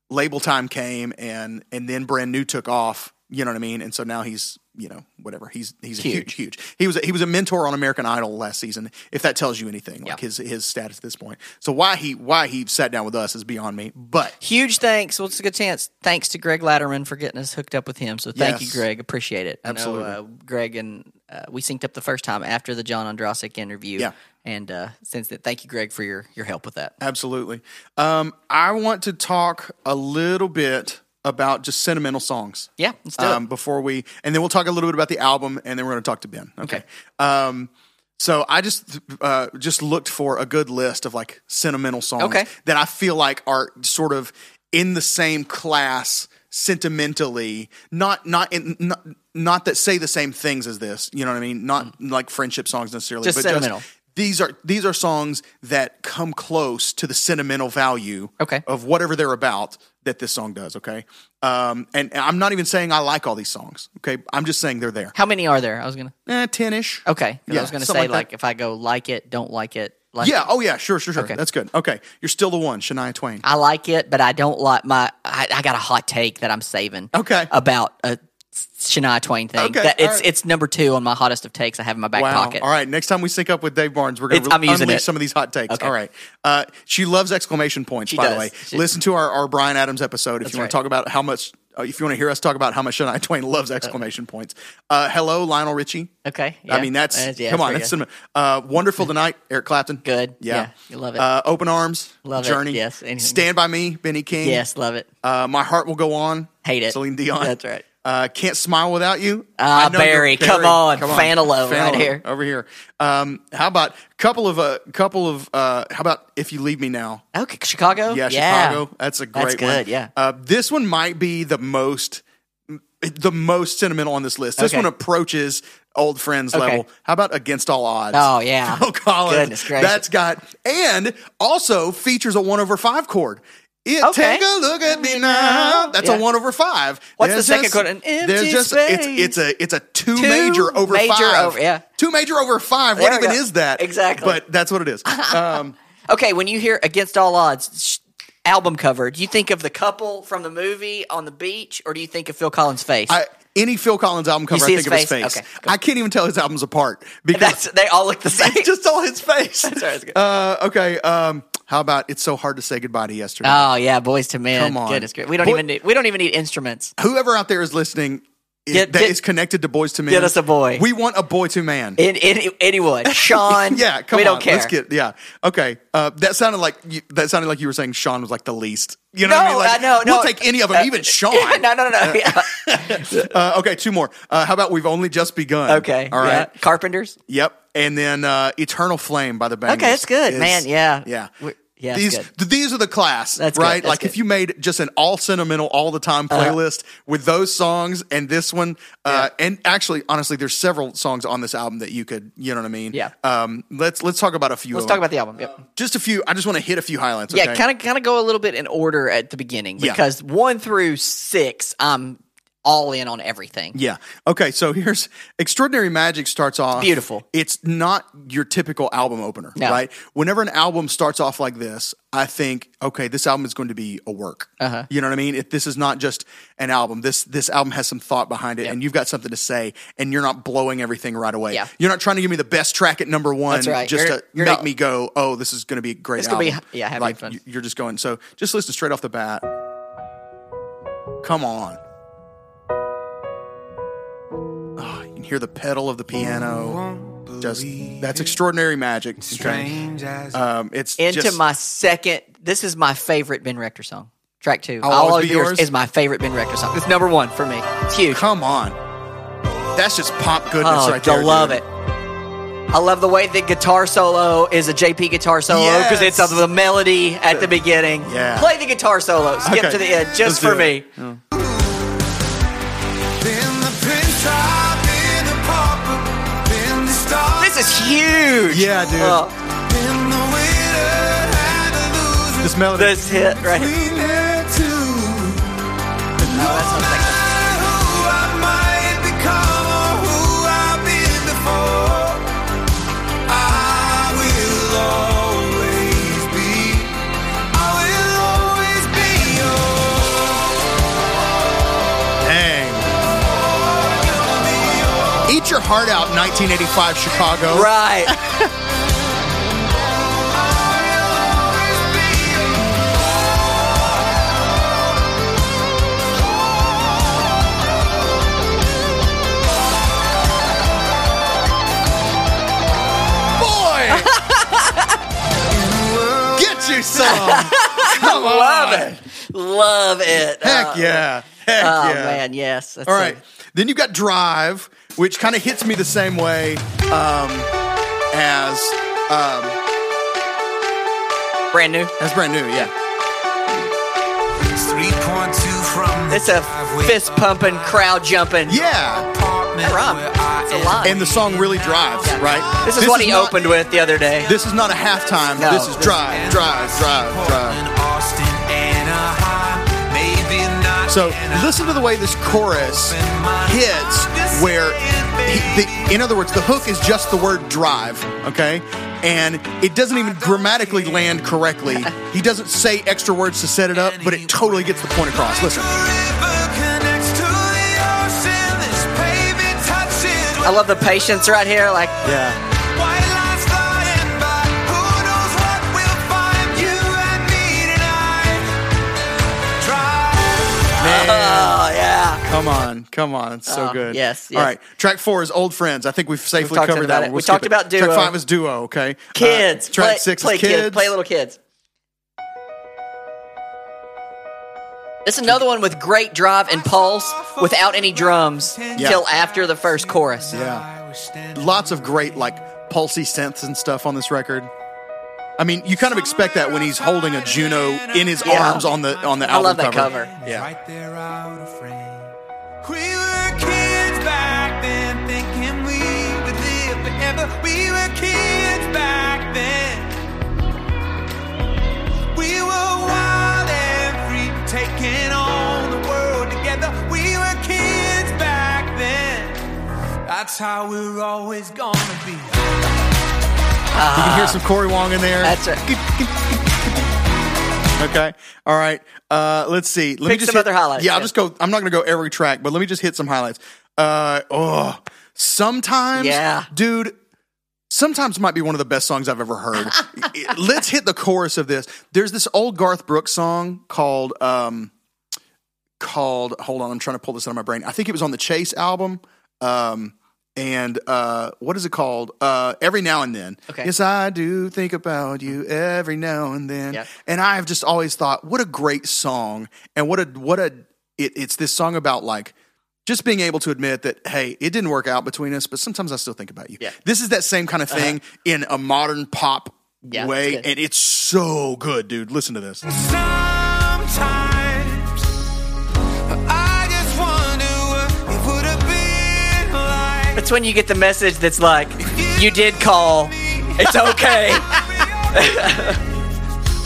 label time came, and and then brand new took off. You know what I mean? And so now he's you know whatever he's he's a huge huge. He was a, he was a mentor on American Idol last season. If that tells you anything, like Yeah. his his status at this point. So why he why he sat down with us is beyond me. But Huge thanks. Well, it's a good chance. Thanks to Greg Latterman for getting us hooked up with him. So thank Yes. you, Greg. Appreciate it. I know, Absolutely. uh, Greg and uh, we synced up the first time after the John Ondrasik interview. Yeah. And uh, since then, thank you, Greg, for your your help with that. Absolutely. Um, I want to talk a little bit about just sentimental songs. Yeah, let's do it. um, Before we, and then we'll talk a little bit about the album, and then we're going to talk to Ben. Okay. Um, so I just uh, just looked for a good list of like sentimental songs Okay. that I feel like are sort of in the same class sentimentally, not not in not, not that say the same things as this. You know what I mean? Not like friendship songs necessarily, Mm. Just but sentimental. just these are these are songs that come close to the sentimental value Okay. of whatever they're about that this song does. Okay, um, and, and I'm not even saying I like all these songs. Okay, I'm just saying they're there. How many are there? I was gonna. Eh, ten-ish. Okay. 'cause Yeah, I was gonna say like like, if I go like it, don't like it. Like Yeah. Oh yeah. Sure. Sure. Sure. Okay. That's good. Okay. You're still the one, Shania Twain. I like it, but I don't like my. I, I got a hot take that I'm saving. Okay. About a Shania Twain thing. Okay, That it's right. it's number two on my hottest of takes I have in my back Wow. pocket. All right. Next time we sync up with Dave Barnes, we're going to I'm unleash it. some of these hot takes. Okay. All right. Uh, she loves exclamation points, She by the way. She- Listen to our, our Bryan Adams episode if you want to talk about how much uh, if you want to hear us talk about how much Shania Twain loves exclamation points. Uh, hello, Lionel Richie. Okay. I mean, that's yeah, come on, that's cinema. Uh, Wonderful tonight, Eric Clapton. Good. Yeah, Yeah, you love it. Uh, Open Arms, Love it. Journey. Yes, anything. Stand by Me, Benny King. Yes, love it. Uh, My Heart Will Go On. Hate it. Celine Dion. That's right. Uh, Can't Smile Without You. Ah, you're- Barry, come on. Fanilow right here. over here. Um, how about a couple of a couple of uh, how about If You Leave Me Now? Okay, Chicago. Yeah, Chicago. That's a great That's good, one. yeah. Uh, this one might be the most the most sentimental on this list. This Okay. one approaches old friends Okay. level. How about Against All Odds? Oh, yeah. Phil Collins. Goodness gracious. That's got and also features a one over five chord. It, Okay. Take a look at me now. That's Yeah. a one over five. What's There's the second just- chord? An empty there's just it's space. it's a it's a two, Two major over major five. over- yeah. Two major over five. There what even go. is that? Exactly. But that's what it is. Um, Okay, when you hear "Against All Odds" sh- album cover, do you think of the couple from the movie on the beach, or do you think of Phil Collins' face? I, any Phil Collins album cover, I think of his face? Okay, cool. I can't even tell his albums apart because That's they all look the same. it's just all his face. good. Uh, okay. Um, how about it's so hard to say goodbye to yesterday? oh yeah, Boyz II Men. Come on. Goodness. We don't Boy- even need, we don't even need instruments. Whoever out there is listening is, that is connected to Boyz II Men, get us a boy. We want a boy to man. In, in, anyone, Sean. yeah, come we on. don't care. Let's get yeah. Okay. Uh, that sounded like you, that sounded like you were saying Sean was like the least. You know no, what I mean? Like, I know. No, We'll take any of them, Uh, even Sean. no, no, no, no. Yeah. Uh, okay, two more. Uh, how about we've only just begun? Okay. All right. yeah. Carpenters. Yep. And then uh, Eternal Flame by the Bangles. Okay, that's good, is- man. Yeah. Yeah. We're- yeah, these th- these are the class, That's right? that's like good. Uh-huh. if you made just an all sentimental all the time playlist with those songs and this one, uh, and actually, honestly, there's several songs on this album that you could, you know what I mean? Yeah. Um, let's let's talk about a few. Let's talk them. about the album. Yep. just a few. I just want to hit a few highlights. Yeah, kind of kind of go a little bit in order at the beginning Yeah. because one through six, I'm all in on everything. Yeah. Okay. So here's Extraordinary Magic starts off Beautiful. It's not your typical album opener, No. right? Whenever an album starts off like this, I think, okay, this album is going to be a work. Uh-huh. You know what I mean? If this is not just an album, this this album has some thought behind it, Yep. and you've got something to say, and you're not blowing everything right away. Yeah. You're not trying to give me the best track at number one, That's right. just You're- to you're make not- me go, oh, this is going to be a great It's gonna be- album. yeah, having like fun. you're just going. So just listen straight off the bat. Come on. Can hear the pedal of the piano. Just that's extraordinary magic. Strange as Um, it's Into just, my second. This is my favorite Ben Rector song. Track two. I'll All Always of Be yours Yours? is my favorite Ben Rector song. It's number one for me. It's huge. come on. That's just pop goodness Oh, right there. I love dude. it. I love the way the guitar solo is a JP guitar solo because Yes. it's of the melody at the beginning. Yeah. Play the guitar solo. Skip Okay. to the end just Let's do for me. it. Then the prince drop is huge. Yeah, dude. Oh, then the winner had to lose This melody. this hit right here. between their two. Oh, heart out, 1985 Chicago. Right. Boy! Get you some. Come on. Love it. Love it. Heck Uh, yeah. Heck Oh yeah. man, yes. That's All right. Then you've got Drive, which kind of hits me the same way um, as um, brand new. as brand new. Yeah. It's 3.2 from It's a fist pumping, crowd jumping. Yeah. That rhyme. It's a am. line. And the song really drives, right? This is what he not- opened with the other day. This is not a halftime. No, this is this- drive, drive, drive, drive. Portland, Austin, Anaheim, maybe not So listen to the way this chorus hits, where, he, the, in other words, the hook is just the word drive, okay? And it doesn't even grammatically land correctly. He doesn't say extra words to set it up, but it totally gets the point across. Listen. I love the patience right here. Like, Yeah. Come on, come on, it's so Oh, good. yes, All yes. right, track four is old friends. I think we've safely talked covered about that it. one. We skip talked about Track five is duo. Okay, Uh, Kids. track play, six play is kids. Play little kids. It's another one with great drive and pulse without any drums till after the first chorus. Yeah, lots of great like pulsy synths and stuff on this record. I mean, you kind of expect that when he's holding a Juno in his Yeah. arms on the on the I album love that cover. cover. Yeah. We were kids back then, thinking we would live forever. We were kids back then. We were wild and free, taking on the world together. We were kids back then. That's how we're always gonna be. You can hear some Corey Wong in there. That's right. Okay. All right. Uh, let's see. Let me Pick just some hit- other highlights, Yeah, I'll yeah. just go. I'm not going to go every track, but let me just hit some highlights. Uh, oh, sometimes, Yeah. dude. Sometimes might be one of the best songs I've ever heard. let's hit the chorus of this. There's this old Garth Brooks song called um, called. Hold on, I'm trying to pull this out of my brain. I think it was on the Chase album. Um, and uh, what is it called? Uh, every now and then. Okay. Yes, I do think about you every now and then. Yeah. And I've just always thought, what a great song, and what a what a it, it's this song about like just being able to admit that hey, it didn't work out between us, but sometimes I still think about you. Yeah. Uh-huh. This is that same kind of thing in a modern pop Yeah, way, it's and it's so good, dude. Listen to this. That's when you get the message that's like, you did call. It's okay.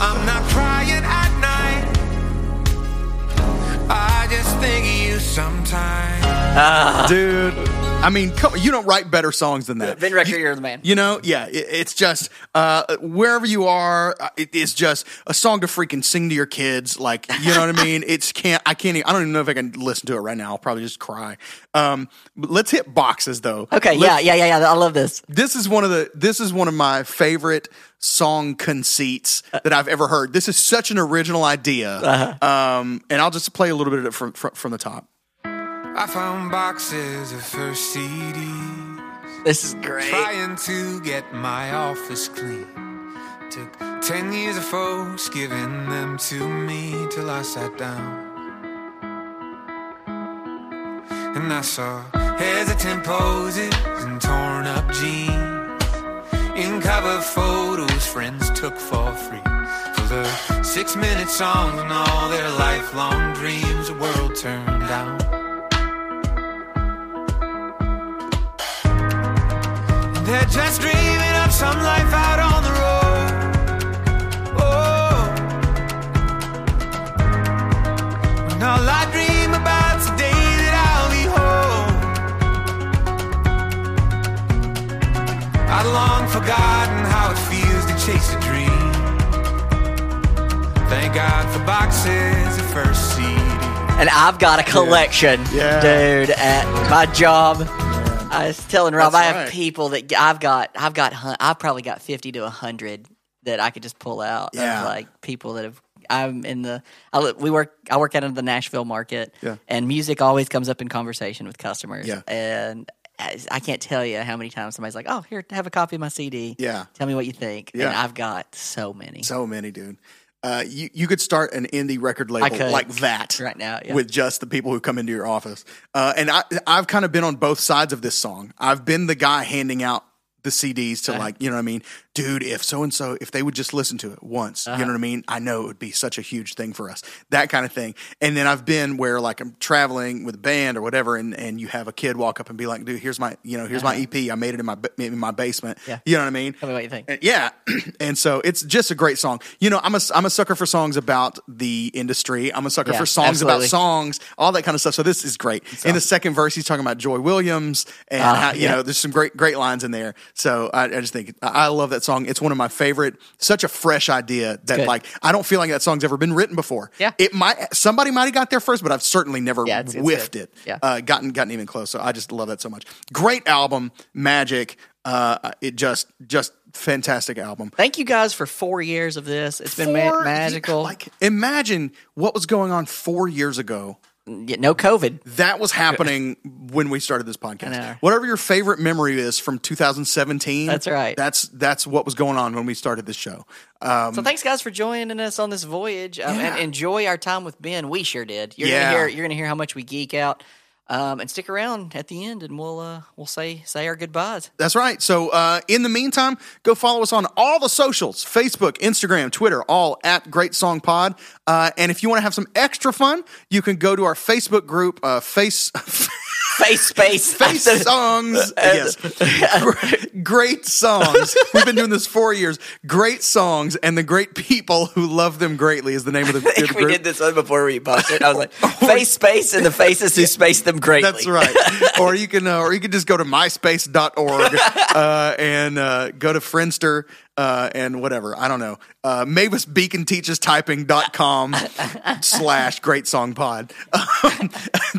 I'm not crying at night. I just think of you sometimes. Ah. dude. I mean, come, you don't write better songs than that. Ben Rector, you're the man. You know, yeah, it, it's just uh, wherever you are, uh, it is just a song to freaking sing to your kids. Like, you know what I mean? It's can't. I can't. Even, I don't even know if I can listen to it right now. I'll probably just cry. Um, let's hit boxes though. Okay, yeah, yeah, yeah, yeah. I love this. This is one of the. This is one of my favorite song conceits that I've ever heard. This is such an original idea. Um, and I'll just play a little bit of it from from, from the top. I found boxes of first CDs. This is great. Trying to get my office clean. Took 10 years of folks giving them to me till I sat down. And I saw hesitant poses and torn up jeans. In cover photos friends took for free. For the six minute songs and all their lifelong dreams, the world turned down. Just dreaming of some life out on the road. Oh, when all I dream about's the day that I'll be home. I'd long forgotten how it feels to chase a dream. Thank God for boxes of first CD. And I've got a collection, Yeah. dude, at my job. I was telling Rob, That's I have right. people that I've got, I've got, I've probably got fifty to hundred that I could just pull out. Yeah. of like people that have. I'm in the. I, we work. I work out of the Nashville market. Yeah. And music always comes up in conversation with customers. Yeah. And I can't tell you how many times somebody's like, "Oh, here, have a copy of my CD. Yeah. Tell me what you think." And Yeah. I've got so many. So many, dude. Uh, you you could start an indie record label like that Right now, yeah. with just the people who come into your office. Uh, and I I've kind of been on both sides of this song. I've been the guy handing out the CDs Uh-huh. to like you know what I mean, dude. If so and so if they would just listen to it once, Uh-huh. you know what I mean. I know it would be such a huge thing for us. That kind of thing. And then I've been where like I'm traveling with a band or whatever, and and you have a kid walk up and be like, dude, here's my you know here's my EP. I made it in my in my basement. Uh-huh. Yeah. You know what I mean. Tell me what you think. And- yeah, and so it's just a great song. You know, I'm a I'm a sucker for songs about the industry. I'm a sucker Yeah, for songs absolutely. about songs, all that kind of stuff. So this is great. In the second verse, he's talking about Joy Williams, and Ah, how, you yeah. know, there's some great great lines in there. So I, I just think I love that song. It's one of my favorite. Such a fresh idea that good. like I don't feel like that song's ever been written before. Yeah. it might somebody might have got there first, but I've certainly never Yeah, it's- whiffed it. Yeah. uh, gotten gotten even close. So I just love that so much. Great album, Magic. Uh, it just just fantastic album. Thank you guys for four years of this. It's been ma- magical. Like, imagine what was going on four years ago Yeah, no COVID. That was happening when we started this podcast. Whatever your favorite memory is from 2017, That's right. That's that's what was going on when we started this show. Um, So thanks, guys, for joining us on this voyage, um, Yeah. and enjoy our time with Ben. We sure did. You're Yeah. gonna hear you're gonna hear how much we geek out, um, and stick around at the end, and we'll uh, we'll say say our goodbyes. That's right. So, uh, in the meantime, go follow us on all the socials Facebook, Instagram, Twitter, all at Great Song Pod. Uh, and if you want to have some extra fun, you can go to our Facebook group, uh, Face. Face space Face songs, yes, great, great songs. We've been doing this four years. Great songs and the great people who love them greatly is the name of the, I think the we did this one before we posted. I was like, face space and the faces who space them greatly. That's right. or you can, uh, or you can just go to myspace.org uh, and uh, go to Friendster uh, and whatever. I don't know. Uh, Mavis Beacon teaches typing.com slash great song pod.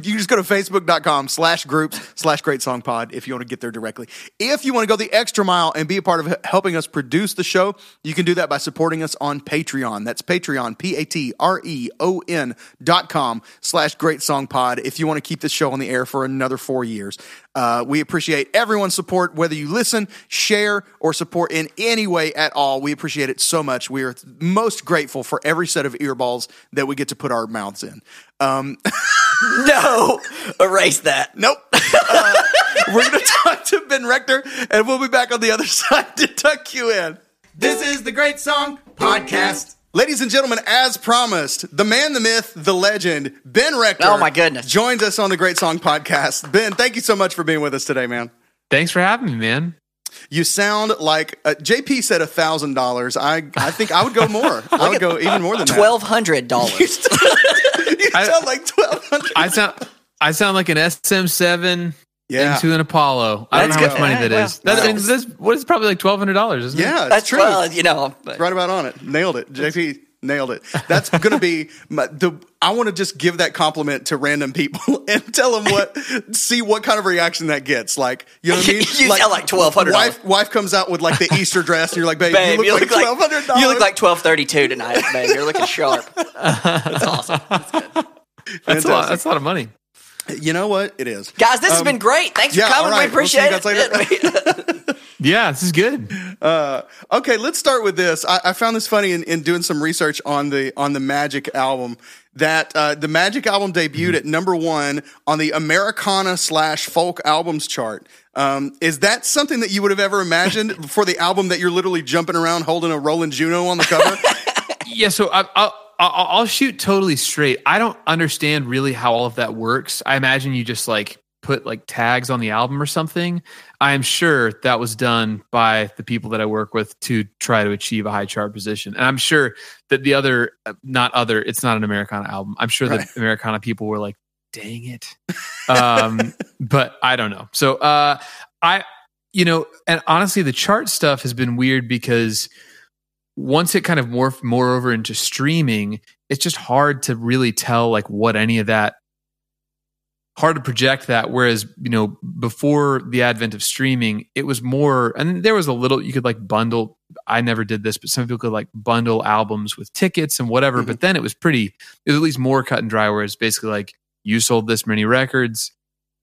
You just go to facebook.com slash groups slash great song pod if you want to get there directly. If you want to go the extra mile and be a part of helping us produce the show, you can do that by supporting us on Patreon. That's Patreon, P A T R E O N dot com slash great song pod if you want to keep this show on the air for another four years. Uh, we appreciate everyone's support, whether you listen, share, or support in any way at all. We appreciate it so much. We are most grateful for every set of earballs that we get to put our mouths in. Um, no, erase that. nope. Uh, we're going to talk to Ben Rector, and we'll be back on the other side to tuck you in. This is the Great Song Podcast. Ladies and gentlemen, as promised, the man, the myth, the legend, Ben Rector. Oh, my goodness. Joins us on the Great Song Podcast. Ben, thank you so much for being with us today, man. Thanks for having me, man. You sound like uh, JP said a thousand dollars. I I think I would go more. I would go even more than Twelve hundred dollars. you I- sound like twelve hundred. I sound I sound like an SM7 Yeah, into an Apollo. I don't know That's how much good. money that Well, is. That, I mean, that's what is probably like twelve hundred dollars, isn't it? yeah, That's true. well, you know. but- right about on it. Nailed it. JP nailed it. That's going to be my, the. I want to just give that compliment to random people and tell them what, see what kind of reaction that gets. Like, you know what I mean? You sound like $1,200. Wife, wife comes out with like the Easter dress, and you're like, babe, Babe, you look like twelve hundred dollars. you look like twelve thirty two tonight, babe. You're looking sharp. That's awesome, That's a lot. That's a lot of money. You know what? It is. guys. This has been great. Thanks Um, yeah, for coming. all right. We We'll appreciate it. Yeah, this is good. Uh, okay, let's start with this. I, I found this funny in, in doing some research on the on the Magic album. That uh, the Magic album debuted at number one on the Americana slash folk albums chart. Um, is that something that you would have ever imagined for the album that you're literally jumping around holding a Roland Juno on the cover? Yeah, so I, I'll, I'll I'll shoot totally straight. I don't understand really how all of that works. I imagine you just like put like tags on the album or something. I am sure that was done by the people that I work with to try to achieve a high chart position. And I'm sure that the other, uh, not other, it's not an Americana album. I'm sure Right. that Americana people were like, dang it. Um, but I don't know. So uh, I, you know, and honestly, the chart stuff has been weird because once it kind of morphed more over into streaming, it's just hard to really tell like what any of that hard to project that. Whereas you know before the advent of streaming it was more and there was a little you could like bundle i never did this but some people could like bundle albums with tickets and whatever mm-hmm. but then it was pretty it was at least more cut and dry where it's basically like you sold this many records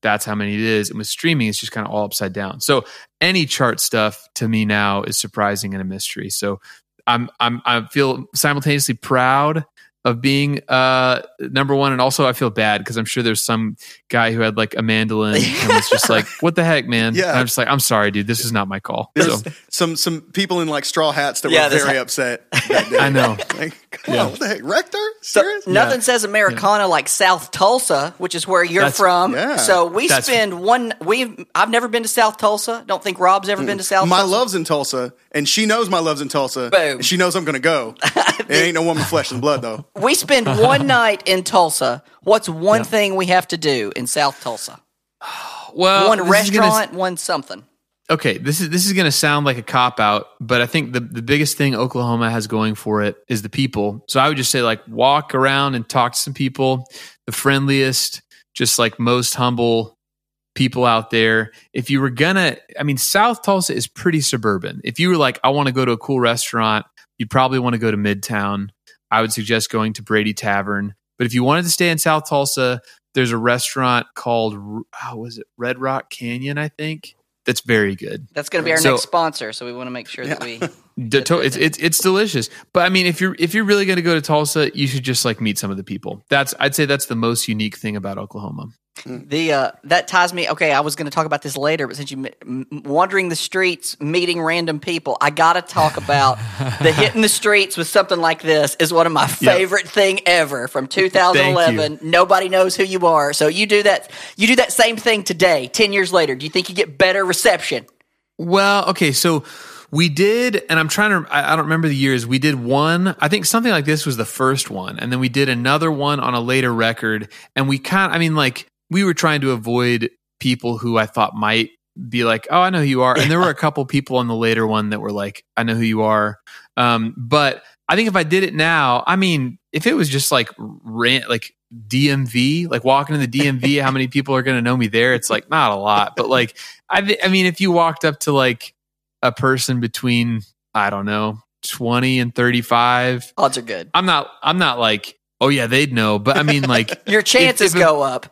that's how many it is. And with streaming it's just kind of all upside down. So any chart stuff to me now is surprising and a mystery. So i'm i'm i feel simultaneously proud of being uh number one and also i feel bad because i'm sure there's some guy who had like a mandolin and was just like what the heck man Yeah. And i'm just like i'm sorry dude this is not my call There's so some some people in like straw hats that Yeah, were very ha- upset. that day. i know Like, come Yeah. on, what the heck, Rector? So Serious? nothing says Americana like South Tulsa, which is where you're That's- from. yeah. So we That's- spend one. We I've never been to South Tulsa. Don't think Rob's ever been to South. Tulsa. My Tulsa. love's in Tulsa, and she knows my love's in Tulsa. Boom. And she knows I'm going to go. it ain't no woman flesh and blood though. We spend one night in Tulsa. What's one thing we have to do in South Tulsa? well one this is gonna- restaurant, one something. Okay, this is this is going to sound like a cop out, but I think the the biggest thing Oklahoma has going for it is the people. So I would just say like walk around and talk to some people, the friendliest, just like most humble people out there. If you were gonna, I mean, South Tulsa is pretty suburban. If you were like, I want to go to a cool restaurant, you'd probably want to go to Midtown. I would suggest going to Brady Tavern But if you wanted to stay in South Tulsa, there's a restaurant called how oh, was it Red Rock Canyon, I think. That's very good. That's going to be our So- next sponsor, so we want to make sure that we. The to- it's, it's it's delicious. But I mean, if you're if you're really going to go to Tulsa, you should just like meet some of the people. That's I'd say that's the most unique thing about Oklahoma. The uh, that ties me. Okay, I was going to talk about this later, but since you m- wandering the streets, meeting random people, I got to talk about the hitting the streets with something like this is one of my favorite thing ever from 2011. Nobody knows who you are, so you do that. You do that same thing today, ten years later. Do you think you get better reception? Well, okay, so we did, and I'm trying to, I I don't remember the years. We did one, I think something like this was the first one. And then we did another one on a later record. And we kind I mean, like, we were trying to avoid people who I thought might be like, oh, I know who you are. And there were a couple people on the later one that were like, I know who you are. Um, but I think if I did it now, I mean, if it was just like rant, like DMV, like walking in the DMV, how many people are going to know me there? It's like not a lot, but like, I, thi- I mean, if you walked up to like a person between, I don't know, 20 and 35, Odds are good. I'm not, I'm not like, oh yeah, they'd know. But I mean, like, Your chances if a- go up.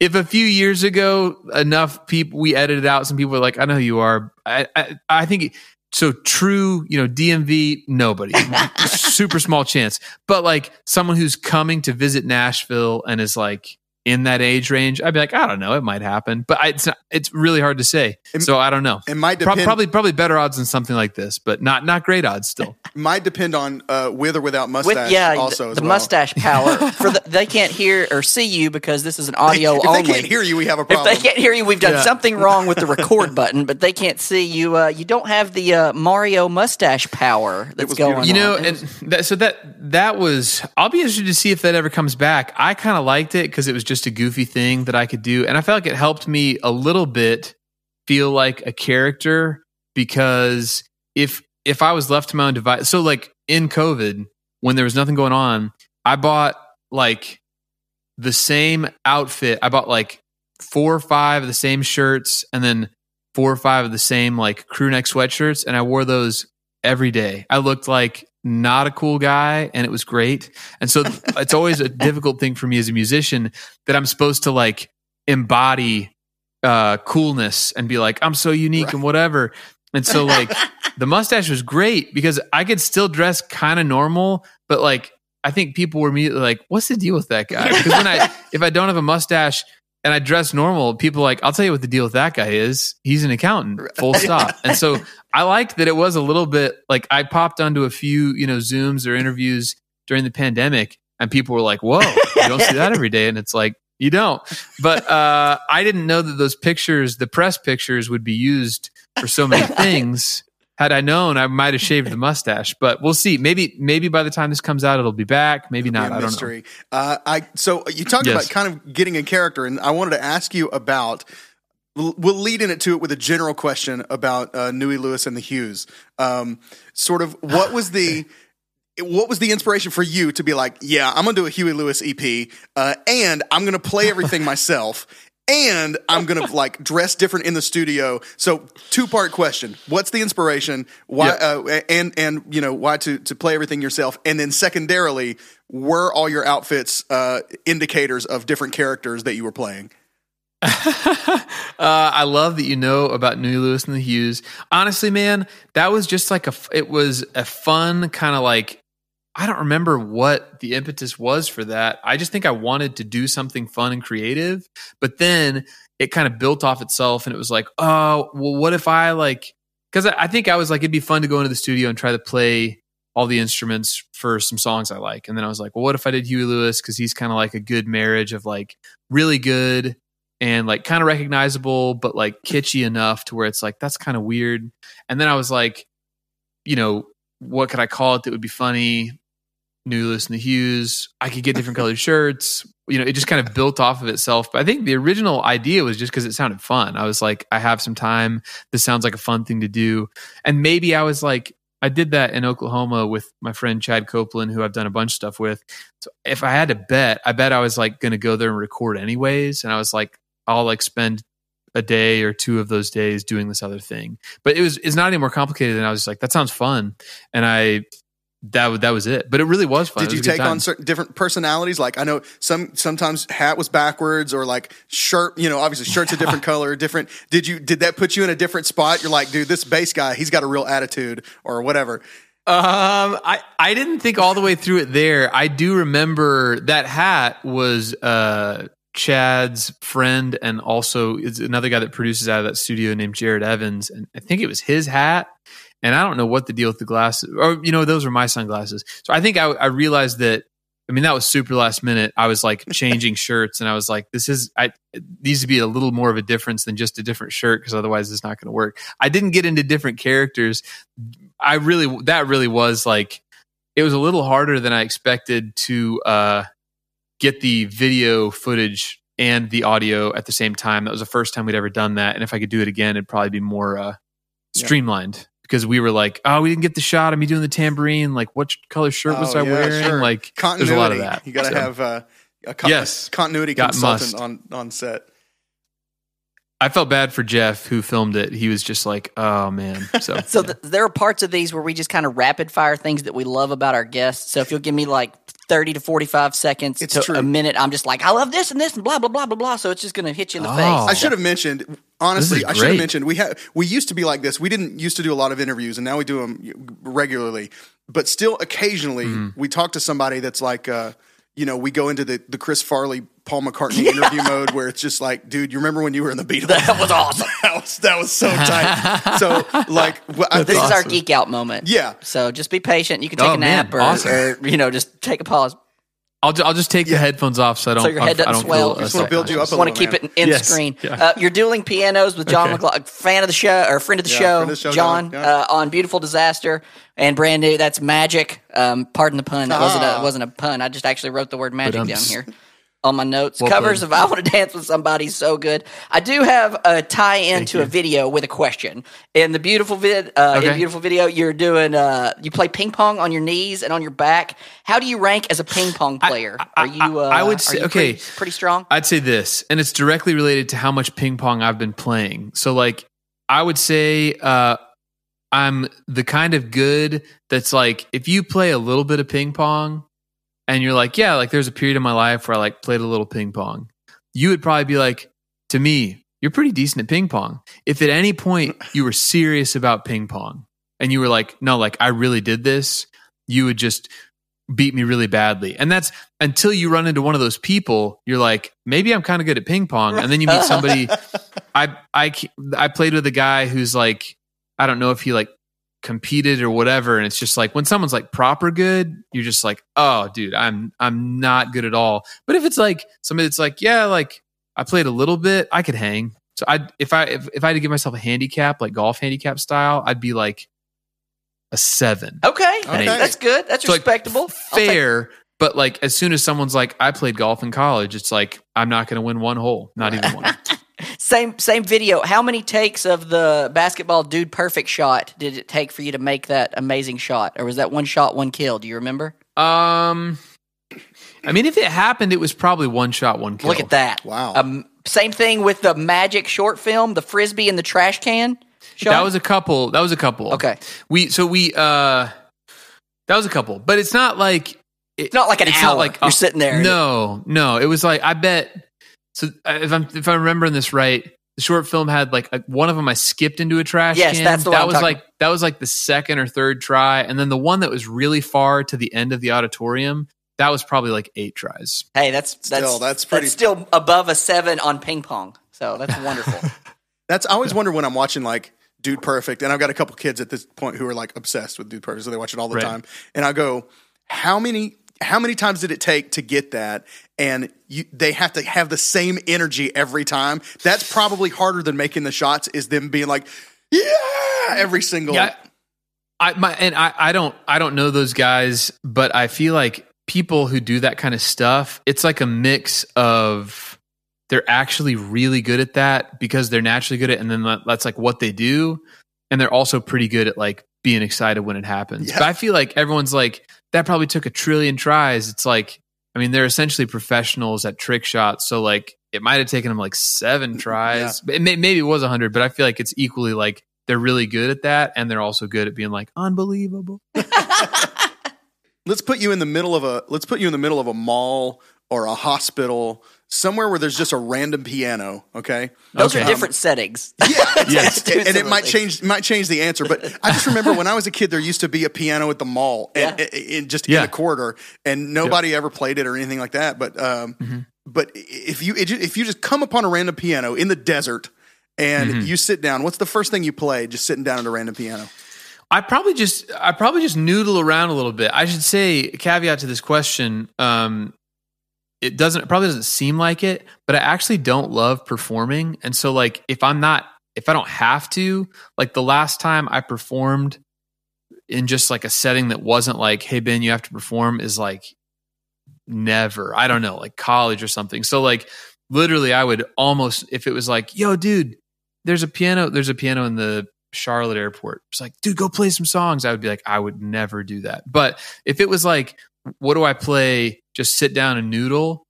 if a few years ago enough people we edited out some people were like i know who you are i i, I think so true you know dmv nobody super small chance but like someone who's coming to visit nashville and is like in that age range i'd be like i don't know it might happen but I, it's not, it's really hard to say so i don't know It might Prob- depend. probably probably better odds than something like this but not not great odds still might depend on uh, with or without mustache. With yeah, also the, as the well. mustache power. For the, they can't hear or see you because this is an audio if only. they can't hear you, we have a problem. If they can't hear you, we've done Yeah. something wrong with the record button. But they can't see you. Uh, you don't have the uh, Mario mustache power that's was going. beautiful. you know on. and that, so that that was i'll be interested to see if that ever comes back i kind of liked it because it was just a goofy thing that i could do and i felt like it helped me a little bit feel like a character because if if i was left to my own device so like in covid when there was nothing going on i bought like the same outfit i bought like four or five of the same shirts and then four or five of the same like crew neck sweatshirts and i wore those every day. I looked like not a cool guy and it was great. And so it's always a difficult thing for me as a musician that I'm supposed to like embody uh coolness and be like I'm so unique and whatever. And so like the mustache was great because I could still dress kind of normal, but like I think people were immediately like, "What's the deal with that guy?" Because when I if I don't have a mustache and I dress normal, people are like, "I'll tell you what the deal with that guy is. He's an accountant." Full stop. And so I liked that it was a little bit like I popped onto a few you know zooms or interviews during the pandemic, and people were like, "Whoa, you don't see that every day," and it's like. You don't, but uh, I didn't know that those pictures, the press pictures, would be used for so many things. Had I known, I might have shaved the mustache. But we'll see. Maybe, maybe by the time this comes out, it'll be back. Maybe not. be a I don't know. Uh, I so you talked Yes. about kind of getting a character, and I wanted to ask you about. We'll lead in it to it with a general question about uh, Newey Lewis and the Hughes. Um, sort of, what was the what was the inspiration for you to be like, yeah, I'm gonna do a Huey Lewis EP, uh, and I'm gonna play everything myself, and I'm gonna like dress different in the studio. So, two part question: What's the inspiration? Why? Uh, and and you know why to to play everything yourself? And then secondarily, were all your outfits uh, indicators of different characters that you were playing? Uh, I love that you know about New Lewis and the Hughes. Honestly, man, that was just like a It was a fun kind of like. I don't remember what the impetus was for that. I just think I wanted to do something fun and creative, but then it kind of built off itself, and it was like, oh, well, what if I like? Because I, I think I was like, it'd be fun to go into the studio and try to play all the instruments for some songs I like, and then I was like, well, what if I did Huey Lewis because he's kind of like a good marriage of like really good and like kind of recognizable, but like kitschy enough to where it's like that's kind of weird. And then I was like, you know, what could I call it that would be funny? New and the Hughes. I could get different colored shirts. You know, it just kind of built off of itself. But I think the original idea was just because it sounded fun. I was like, I have some time. This sounds like a fun thing to do. And maybe I was like, I did that in Oklahoma with my friend Chad Copeland, who I've done a bunch of stuff with. So if I had to bet, I bet I was like going to go there and record anyways. And I was like, I'll like spend a day or two of those days doing this other thing. But it was it's not any more complicated than I was just like, that sounds fun. And I that that was it. But it really was fun. Did you was good take on certain different personalities? Like I know some sometimes hat was backwards or like shirt, you know, obviously shirt's a different color, different. Did you did that put you in a different spot? You're like, dude, this bass guy, he's got a real attitude or whatever. Um, I I didn't think all the way through it there. I do remember that hat was uh Chad's friend and also is another guy that produces out of that studio named Jared Evans, and I think it was his hat. And I don't know what the deal with the glasses, or you know, those were my sunglasses. So I think I, I realized that. I mean, that was super last minute. I was like changing shirts, and I was like, "This is I needs to be a little more of a difference than just a different shirt, because otherwise, it's not going to work." I didn't get into different characters. I really that really was like it was a little harder than I expected to uh, get the video footage and the audio at the same time. That was the first time we'd ever done that, and if I could do it again, it'd probably be more uh, streamlined because we were like, "Oh, we didn't get the shot of me doing the tambourine. Like, what color shirt was Oh, I yeah, wearing? sure. Like, continuity. there's a lot of that. You got to So, have uh, a con- Yes. continuity Got consultant must. on on set. I felt bad for Jeff who filmed it. He was just like, "Oh man." So, So yeah. th- there are parts of these where we just kind of rapid fire things that we love about our guests. So if you'll give me like 30 to 45 seconds It's to true. a minute, I'm just like, I love this and this and blah, blah, blah, blah, blah. So it's just going to hit you in the Oh. face. I should have mentioned honestly. I should have mentioned we have we used to be like this. We didn't used to do a lot of interviews, and now we do them regularly. But still, occasionally Mm-hmm. we talk to somebody that's like, uh, you know, we go into the the Chris Farley, Paul McCartney interview mode where it's just like, dude, you remember when you were in the Beatles? That was awesome. that was that was so tight. so like, wh- I This think, is our geek out moment. Yeah. So just be patient. You can take Oh, a nap man, or, awesome. or, you know, just take a pause. I'll ju- I'll just take the headphones off so I don't. So your head I doesn't don't swell. feel, Just wanna build you up a Just want to little, keep man. it in Yes. screen. Yeah. Uh, you're dueling pianos with John Okay. McLaughlin, fan of the show or friend of the Yeah, show, friend of the show, John, John, yeah. uh, on Beautiful Disaster and brand new. That's magic. Um, pardon the pun. That wasn't a Ah. wasn't a pun. I just actually wrote the word magic down Ba-dums. here. On my notes, Well covers played. of "I Want to Dance with Somebody" so good. I do have a tie-in to a video with a question. In the beautiful vid, uh, in the beautiful video, you're doing uh, you play ping pong on your knees and on your back. How do you rank as a ping pong player? I- are you? Uh, I would say- okay. pretty, pretty strong. I'd say this, and it's directly related to how much ping pong I've been playing. So, like, I would say uh, I'm the kind of good that's like, if you play a little bit of ping pong and you're like, yeah, like there's a period in my life where I like played a little ping pong, you would probably be like, to me, you're pretty decent at ping pong. If at any point you were serious about ping pong and you were like, no, like I really did this, you would just beat me really badly. And that's until you run into one of those people, you're like, maybe I'm kind of good at ping pong. And then you meet somebody. I I I played with a guy who's like, I don't know if he like competed or whatever. And it's just like when someone's like proper good, you're just like, oh, dude, I'm I'm not good at all. But if it's like somebody that's like, yeah, like I played a little bit, I could hang. So I if I if, if I had to give myself a handicap, like golf handicap style, I'd be like a seven. Okay, Okay. that's good. That's So, respectable. Take- fair. But like as soon as someone's like, I played golf in college, it's like I'm not going to win one hole, not even one. Same same video. How many takes of the basketball dude perfect shot did it take for you to make that amazing shot, or was that one shot, one kill? Do you remember? um, I mean, if it happened, it was probably one shot, one kill. Look at that! Wow. Um, same thing with the magic short film, the frisbee and the trash can. Shot? That was a couple. That was a couple. Okay. We so we uh, that was a couple, but it's not like it- It's not like an it's hour. not like You're sitting there. No, no, it was like I bet. So uh, if I'm if I'm remembering this right, the short film had like a, one of them I skipped into a trash Yes, can. that's the one that I'm was talking like that was like the second or third try, and then the one that was really far to the end of the auditorium. That was probably like eight tries. Hey, that's that's Still, that's pretty- still above a seven on ping pong. So that's wonderful. That's I always wonder when I'm watching like Dude Perfect, and I've got a couple kids at this point who are like obsessed with Dude Perfect, so they watch it all the Right. time. And I go, how many how many times did it take to get that? And you, they have to have the same energy every time. That's probably harder than making the shots. Is them being like, yeah, every single. Yeah, I my and I I don't I don't know those guys, but I feel like people who do that kind of stuff, it's like a mix of they're actually really good at that because they're naturally good at it, and then that's like what they do, and they're also pretty good at like being excited when it happens. Yeah. But I feel like everyone's like that probably took a trillion tries. It's like I mean they're essentially professionals at trick shots, so like it might have taken them like seven mm, tries. But it may, maybe it was a hundred, but I feel like it's equally like they're really good at that, and they're also good at being like unbelievable. let's put you in the middle of a let's put you in the middle of a mall or a hospital, somewhere where there's just a random piano. Okay. Those Okay. are different settings. Yeah, Yes. And it might change might change the answer. But I just remember when I was a kid, there used to be a piano at the mall, and, Yeah. and just Yeah. in the corridor, and nobody ever played it or anything like that. But um, Mm-hmm. but if you it, if you just come upon a random piano in the desert and Mm-hmm. you sit down, what's the first thing you play? Just sitting down at a random piano. I probably just I probably just noodle around a little bit. I should say caveat to this question. Um, it doesn't it probably doesn't seem like it, but I actually don't love performing, and so like if I'm not if I don't have to, like the last time I performed in just like a setting that wasn't like, hey Ben, you have to perform is like never. I don't know, like college or something. So like literally I would almost if it was like, yo, dude, there's a piano, there's a piano in the Charlotte airport. It's like, dude, go play some songs. I would be like, I would never do that. But if it was like, what do I play? Just sit down and noodle.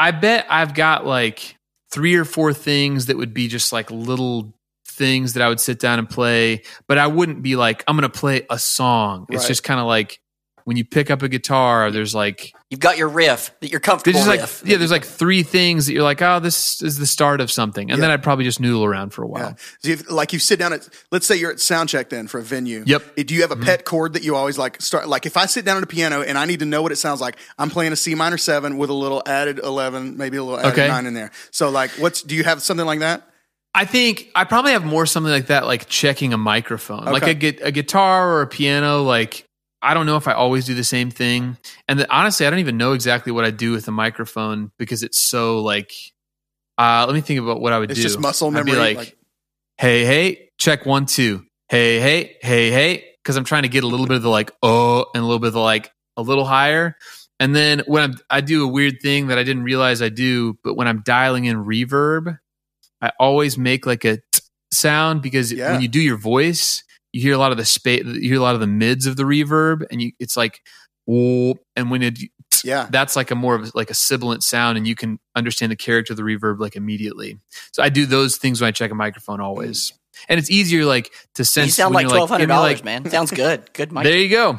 I bet I've got like three or four things that would be just like little things that I would sit down and play, but I wouldn't be like, I'm going to play a song. It's Right. just kind of like when you pick up a guitar, there's like, You've got your riff that you're comfortable just like, with. yeah, there's like three things that you're like, oh, this is the start of something. And then I'd probably just noodle around for a while. Yeah. So if, like you sit down at, let's say you're at sound check then for a venue. Yep. Uh, Do you have a pet chord that you always like start? Like if I sit down at a piano and I need to know what it sounds like, I'm playing a C minor seven with a little added 11, maybe a little added Okay. nine in there. So like what's, do you have something like that? I think I probably have more something like that, like checking a microphone, like a, a guitar or a piano. Like I don't know if I always do the same thing, and the, honestly, I don't even know exactly what I do with a microphone because it's so like. Uh, let me think about what I would It's do. It's just muscle I'd be memory. like, like- hey, hey, check one, two. Hey, hey, hey, hey, because I'm trying to get a little bit of the like oh and a little bit of the like a little higher. And then when I'm, I do a weird thing that I didn't realize I do, but when I'm dialing in reverb, I always make like a t- sound because Yeah. when you do your voice, you hear a lot of the space, you hear a lot of the mids of the reverb, and you it's like, oh, and when it yeah. that's like a more of like a sibilant sound and you can understand the character of the reverb like immediately so i do those things when i check a microphone always mm. and it's easier like to sense you sound like twelve hundred dollars, like- man. Sounds good. Good mic. there you go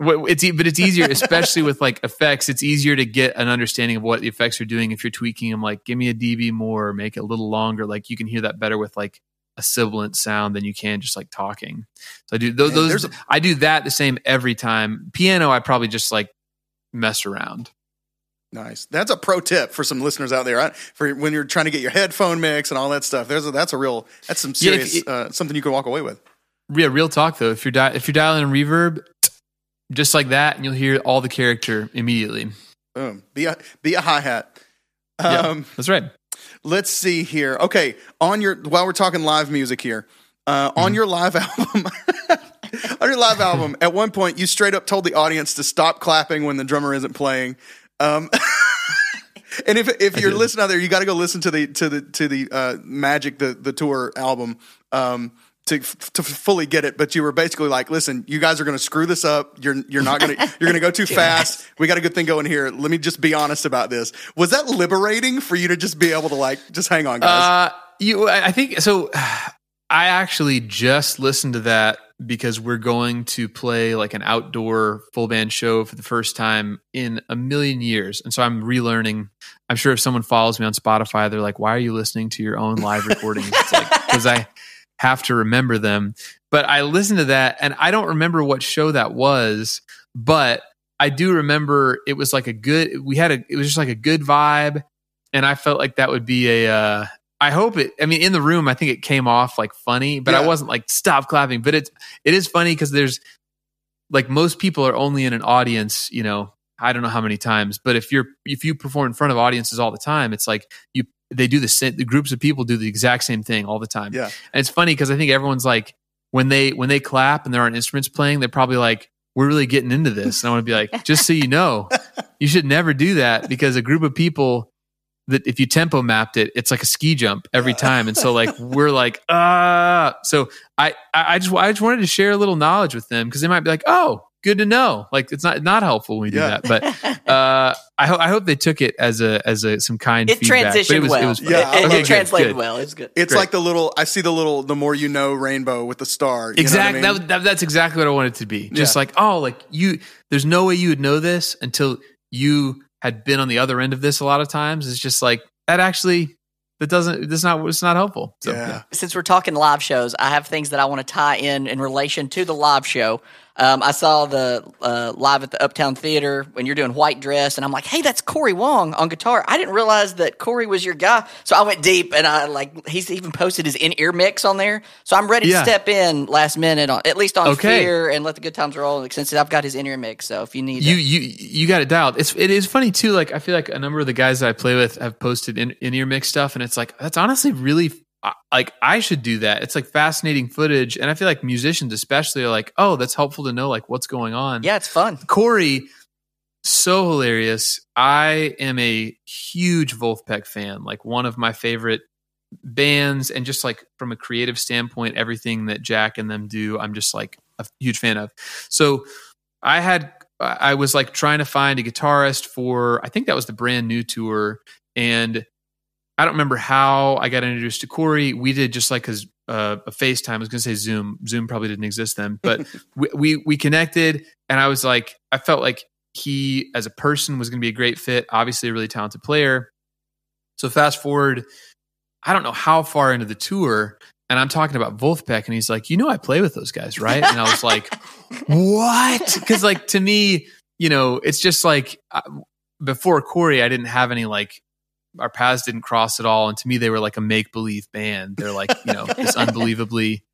it's but it's easier especially with like effects it's easier to get an understanding of what the effects are doing if you're tweaking them like give me a db more make it a little longer like you can hear that better with like a sibilant sound than you can just like talking so i do those, Man, those a- i do that the same every time piano i probably just like mess around Nice. That's a pro tip for some listeners out there. I, for when you're trying to get your headphone mix and all that stuff. There's a, that's a real that's some Yeah, serious it- uh, something you can walk away with. Yeah, real talk though. If you're di- if you're dialing in reverb, just like that, and you'll hear all the character immediately. Boom. Be a be a hi hat. Yeah, Um, that's right. Let's see here. Okay, on your while we're talking live music here, uh, Mm-hmm. on your live album, on your live album, at one point you straight up told the audience to stop clapping when the drummer isn't playing. Um, and if if you're listening out there, you got to go listen to the to the to the uh, Magic the the tour album. Um, to, to fully get it, but you were basically like, "Listen, you guys are going to screw this up. You're you're not going to you're going to go too fast. We got a good thing going here. Let me just be honest about this. Was that liberating for you to just be able to like just hang on, guys? Uh, you, I think so. I actually just listened to that because we're going to play like an outdoor full band show for the first time in a million years, and so I'm relearning. I'm sure if someone follows me on Spotify, they're like, "Why are you listening to your own live recordings?" It's like because I have to remember them. But I listened to that, and I don't remember what show that was, but I do remember it was like a good. We had a. It was just like a good vibe, and I felt like that would be a. Uh, I hope it. I mean, in the room, I think it came off like funny, but I wasn't like stop clapping. But it's it is funny because there's like most people are only in an audience. You know, I don't know how many times, but if you're if you perform in front of audiences all the time, it's like you they do the same. The groups of people do the exact same thing all the time. Yeah. and it's funny because I think everyone's like when they when they clap and there aren't instruments playing, they're probably like. We're really getting into this. And I want to be like, just so you know, you should never do that because a group of people that if you tempo mapped it, it's like a ski jump every time. And so like we're like, ah. So I I I just I just wanted to share a little knowledge with them because they might be like, oh, good to know. Like it's not not helpful when we Yeah. do that, but uh, I hope I hope they took it as a as a some kind It feedback. transitioned it was, well. It was Yeah, it- I it Okay, good, translated good. well. It's good. It's Great. like the little. I see the little. The more you know, rainbow with the star. You Exactly. Know what I mean? that, that, that's exactly what I wanted to be. Just Yeah. like, oh, like you, there's no way you would know this until you had been on the other end of this a lot of times. It's just like, that actually, that doesn't, that's not, it's not helpful. So, yeah. since we're talking live shows, I have things that I want to tie in in relation to the live show. Um, I saw the uh, live at the Uptown Theater when you're doing White Dress, and I'm like, "Hey, that's Corey Wong on guitar." I didn't realize that Corey was your guy, so I went deep, and I like he's even posted his in ear mix on there. So I'm ready Yeah. to step in last minute on at least on Okay. Fear and let the good times roll. Since I've got his in ear mix, so if you need you you you got it dialed. It's it is funny too. Like I feel like a number of the guys that I play with have posted in in ear mix stuff, and it's like that's honestly really like I should do that. It's like fascinating footage, and I feel like musicians especially are like, oh, that's helpful to know like what's going on. yeah, it's fun. Corey, so hilarious. I am a huge Vulfpeck fan, like one of my favorite bands, and just like from a creative standpoint, everything that Jack and them do, I'm just like a huge fan of. So I had, I was like trying to find a guitarist for, I think that was the brand new tour, and I don't remember how I got introduced to Corey. We did just like his uh, a FaceTime. I was going to say Zoom. Zoom probably didn't exist then, but we, we we connected, and I was like, I felt like he as a person was going to be a great fit. Obviously, a really talented player. So fast forward, I don't know how far into the tour, and I'm talking about Vulfpeck, and he's like, "You know, I play with those guys, right?" And I was like, "What?" Because like to me, you know, it's just like uh, before Corey, I didn't have any like our paths didn't cross at all. And to me, they were like a make believe band. They're like, you know, this unbelievably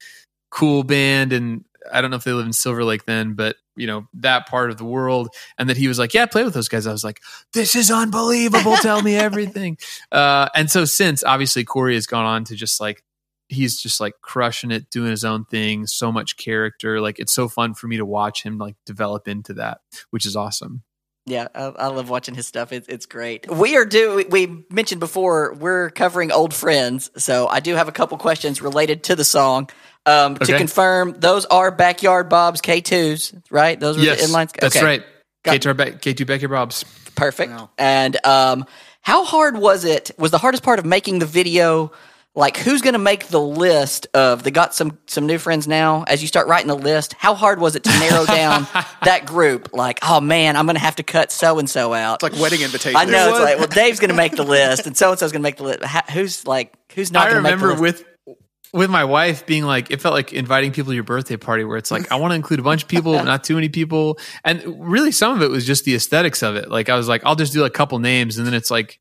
cool band. And I don't know if they live in Silver Lake then, but you know, that part of the world. And that he was like, yeah, play with those guys. I was like, this is unbelievable. Tell me everything. Uh, and so since obviously Corey has gone on to just like, he's just like crushing it, doing his own thing, so much character. Like it's so fun for me to watch him like develop into that, which is awesome. Yeah, I, I love watching his stuff. It's it's great. We are do we mentioned before we're covering old friends, so I do have a couple questions related to the song. Um, To confirm, those are Backyard Bob's K twos, right? Those are the inlines. That's right. K2 Beck- K2 Becker Bobs. perfect. And um, how hard was it? Was the hardest part of making the video? Like, who's going to make the list of they got some some new friends now? As you start writing the list, how hard was it to narrow down that group? Like, oh man, I'm going to have to cut so and so out. It's like wedding invitation. I know It it's like, well, Dave's going to make the list, and so and so's going to make the list. Who's like, who's not? I gonna make the remember list? with with my wife being like, it felt like inviting people to your birthday party, where it's like I want to include a bunch of people, but not too many people, and really some of it was just the aesthetics of it. Like I was like, I'll just do a couple names, and then it's like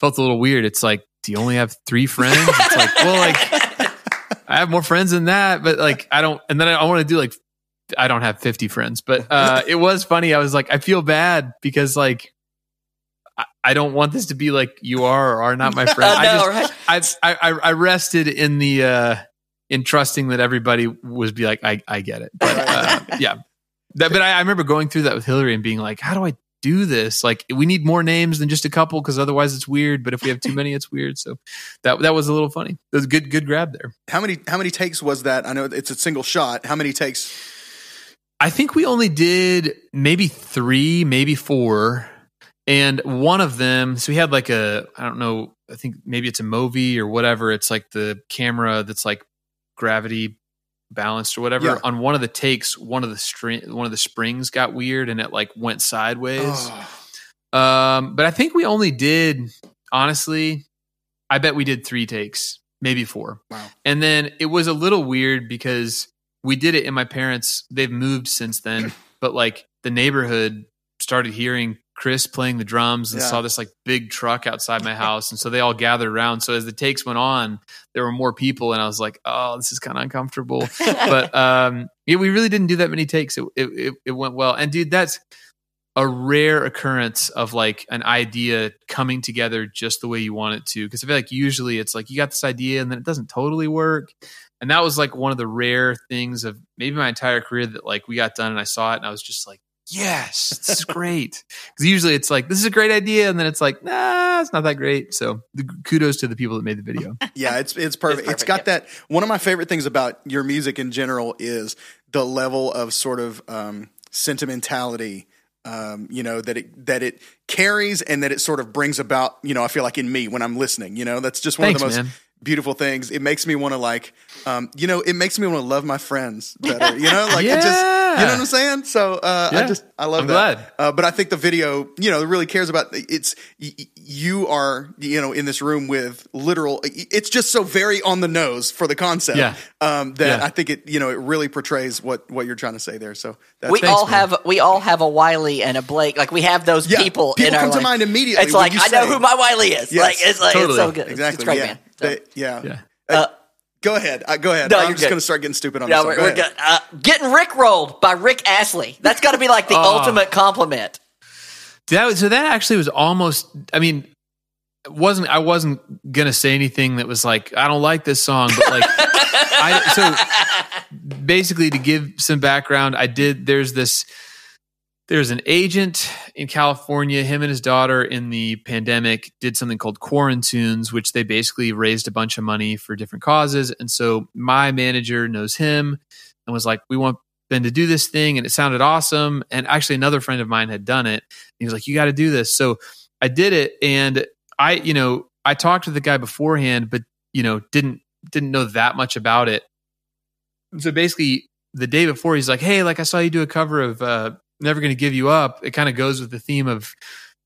felt a little weird. It's like, do you only have three friends? It's like, well, like I have more friends than that, but like I don't. And then I, I want to do like I don't have fifty friends, but uh, it was funny. I was like, I feel bad because like. I- I don't want this to be like you are or are not my friend. I know, just, I, I I rested in the uh in trusting that everybody was be like I I get it. But uh, yeah, that, but I, I remember going through that with Hillary and being like, how do I do this? Like we need more names than just a couple because otherwise it's weird. But if we have too many, it's weird. So that that was a little funny. It was a good good grab there. How many how many takes was that? I know it's a single shot. How many takes? I think we only did maybe three, maybe four. And one of them, so we had like a, I don't know, I think maybe it's a Movi or whatever. It's like the camera that's like gravity balanced or whatever. Yeah. On one of the takes, one of the string, one of the springs got weird and it like went sideways. Oh, Um, but I think we only did, honestly, I bet we did three takes, maybe four. Wow. And then it was a little weird because we did it in my parents, they've moved since then, but like the neighborhood started hearing Chris playing the drums and Yeah. saw this like big truck outside my house. And so they all gathered around. So as the takes went on, there were more people. And I was like, oh, this is kind of uncomfortable. but um, yeah, we really didn't do that many takes. It, it, it, it went well. And dude, that's a rare occurrence of like an idea coming together just the way you want it to. Because I feel like usually it's like you got this idea and then it doesn't totally work. And that was like one of the rare things of maybe my entire career that like we got done and I saw it and I was just like, yes, this is great. Because usually it's like, this is a great idea. And then it's like, nah, it's not that great. So the kudos to the people that made the video. yeah, it's it's perfect. It's it's got perfect, that. One of my favorite things about your music in general is the level of sort of um, sentimentality. Um, you know that it that it carries and that it sort of brings about. You know, I feel like in me when I'm listening. You know, that's just one Thanks, of the most man. beautiful things. It makes me want to like, um, you know, it makes me want to love my friends better. You know, like it just, you know what I'm saying? So uh, I just, I love I'm that. glad. Uh, but I think the video, you know, really cares about it's. Y- y- you are, you know, in this room with literal. It's just so very on the nose for the concept. Yeah. Um, that Yeah. I think it, you know, it really portrays what what you're trying to say there. So that's we Thanks, all man. have we all have a Wiley and a Blake. Like we have those Yeah, people. people in our come to life. mind immediately It's like you I know who my Wiley is. Yes, like it's like it's so good. exactly It's great, yeah. man. So- They- yeah. Yeah. Uh, go ahead. Uh, go ahead. No, I'm you're just going to start getting stupid on No, this. we're, we're good. Uh, getting Rick rolled by Rick Astley. That's got to be like the Oh. ultimate compliment. That was, so that actually was almost. I mean, it wasn't I wasn't gonna say anything that was like I don't like this song, but like I so basically to give some background, I did. There's this. There's an agent in California. Him and his daughter in the pandemic did something called Quarantunes, which they basically raised a bunch of money for different causes. And so my manager knows him and was like, "We want Ben to do this thing," and it sounded awesome. And actually, another friend of mine had done it. He was like, "You got to do this." So I did it, and I, you know, I talked to the guy beforehand, but you know, didn't didn't know that much about it. So basically, the day before, he's like, "Hey, like I saw you do a cover of uh, Never Gonna Give You Up." It kind of goes with the theme of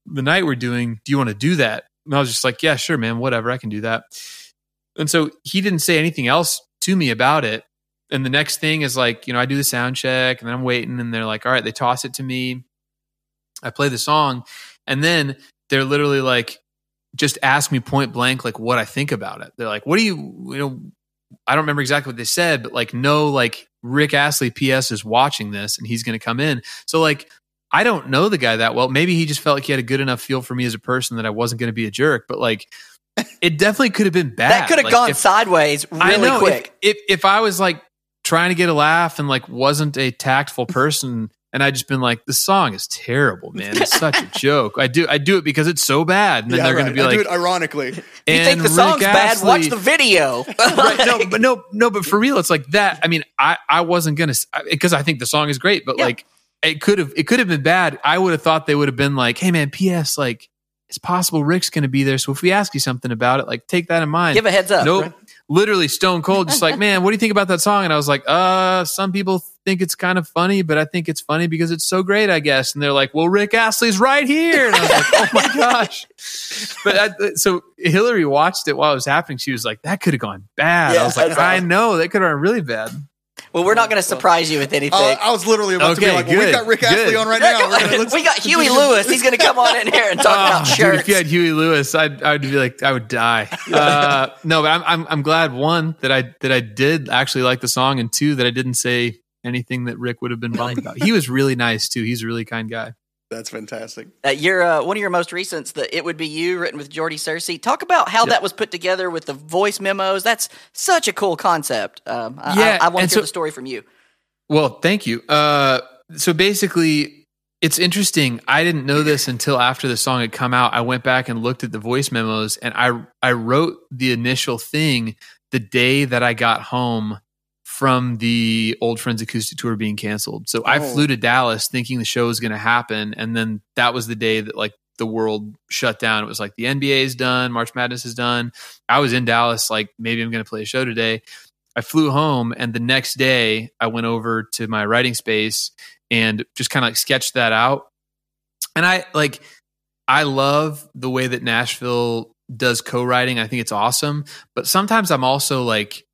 the night we're doing. Do you want to do that? And I was just like, "Yeah, sure, man. Whatever, I can do that." And so he didn't say anything else to me about it. And the next thing is like, you know, I do the sound check and then I'm waiting and they're like, all right, they toss it to me. I play the song and then they're literally like, just ask me point blank, like what I think about it. They're like, what do you, you know, I don't remember exactly what they said, but like, no, like Rick Astley PS is watching this and he's going to come in. So like, I don't know the guy that well. Maybe he just felt like he had a good enough feel for me as a person that I wasn't going to be a jerk, but like, it definitely could have been bad. That could have Like, gone if- sideways really I know, quick. If, if if I was like trying to get a laugh and like wasn't a tactful person and I just been like, this song is terrible, man. It's such a joke. I do I do it because it's so bad, and then yeah, they're right. going to be I like, do it ironically. you think the Rick song's bad? Watch the video. right, no, but no, no, but for real, it's like that. I mean, I I wasn't gonna because I think the song is great, but Yeah. like it could have it could have been bad. I would have thought they would have been like, hey man, P.S. Like it's possible Rick's gonna be there, so if we ask you something about it, like take that in mind. Give a heads up. Nope. Literally stone cold, just like, man, what do you think about that song? And I was like, uh, some people think it's kind of funny, but I think it's funny because it's so great, I guess. And they're like, well, Rick Astley's right here. And I was like, oh my gosh. But I, so Hillary watched it while it was happening. She was like, that could have gone bad. Yeah, I was like, I know that could have gone really bad. Well, we're not going to surprise you with anything. Uh, I was literally about to be like, well, we got Rick Astley good. on right now. We're gonna- let's- we got Huey Lewis. He's going to come on in here and talk about Oh, shirts. Dude, if you had Huey Lewis, I'd I'd be like I would die. Uh, no, but I'm, I'm I'm glad one that I that I did actually like the song, and two that I didn't say anything that Rick would have been bummed about. He was really nice too. He's a really kind guy. That's fantastic. Uh, your uh, one of your most recents, the "It Would Be You," written with Jordy Searcy. Talk about how that was put together with the voice memos. That's such a cool concept. Um, I, Yeah, I, I want to hear so- the story from you. Well, thank you. Uh, so basically, it's interesting. I didn't know this until after the song had come out. I went back and looked at the voice memos, and I I wrote the initial thing the day that I got home from the Old Friends acoustic tour being canceled. So I Oh. flew to Dallas thinking the show was going to happen, and then that was the day that like the world shut down. It was like the NBA is done, March Madness is done. I was in Dallas, like maybe I'm going to play a show today. I flew home, and the next day I went over to my writing space and just kind of like sketched that out. And I like, I love the way that Nashville does co-writing. I think it's awesome. But sometimes I'm also like,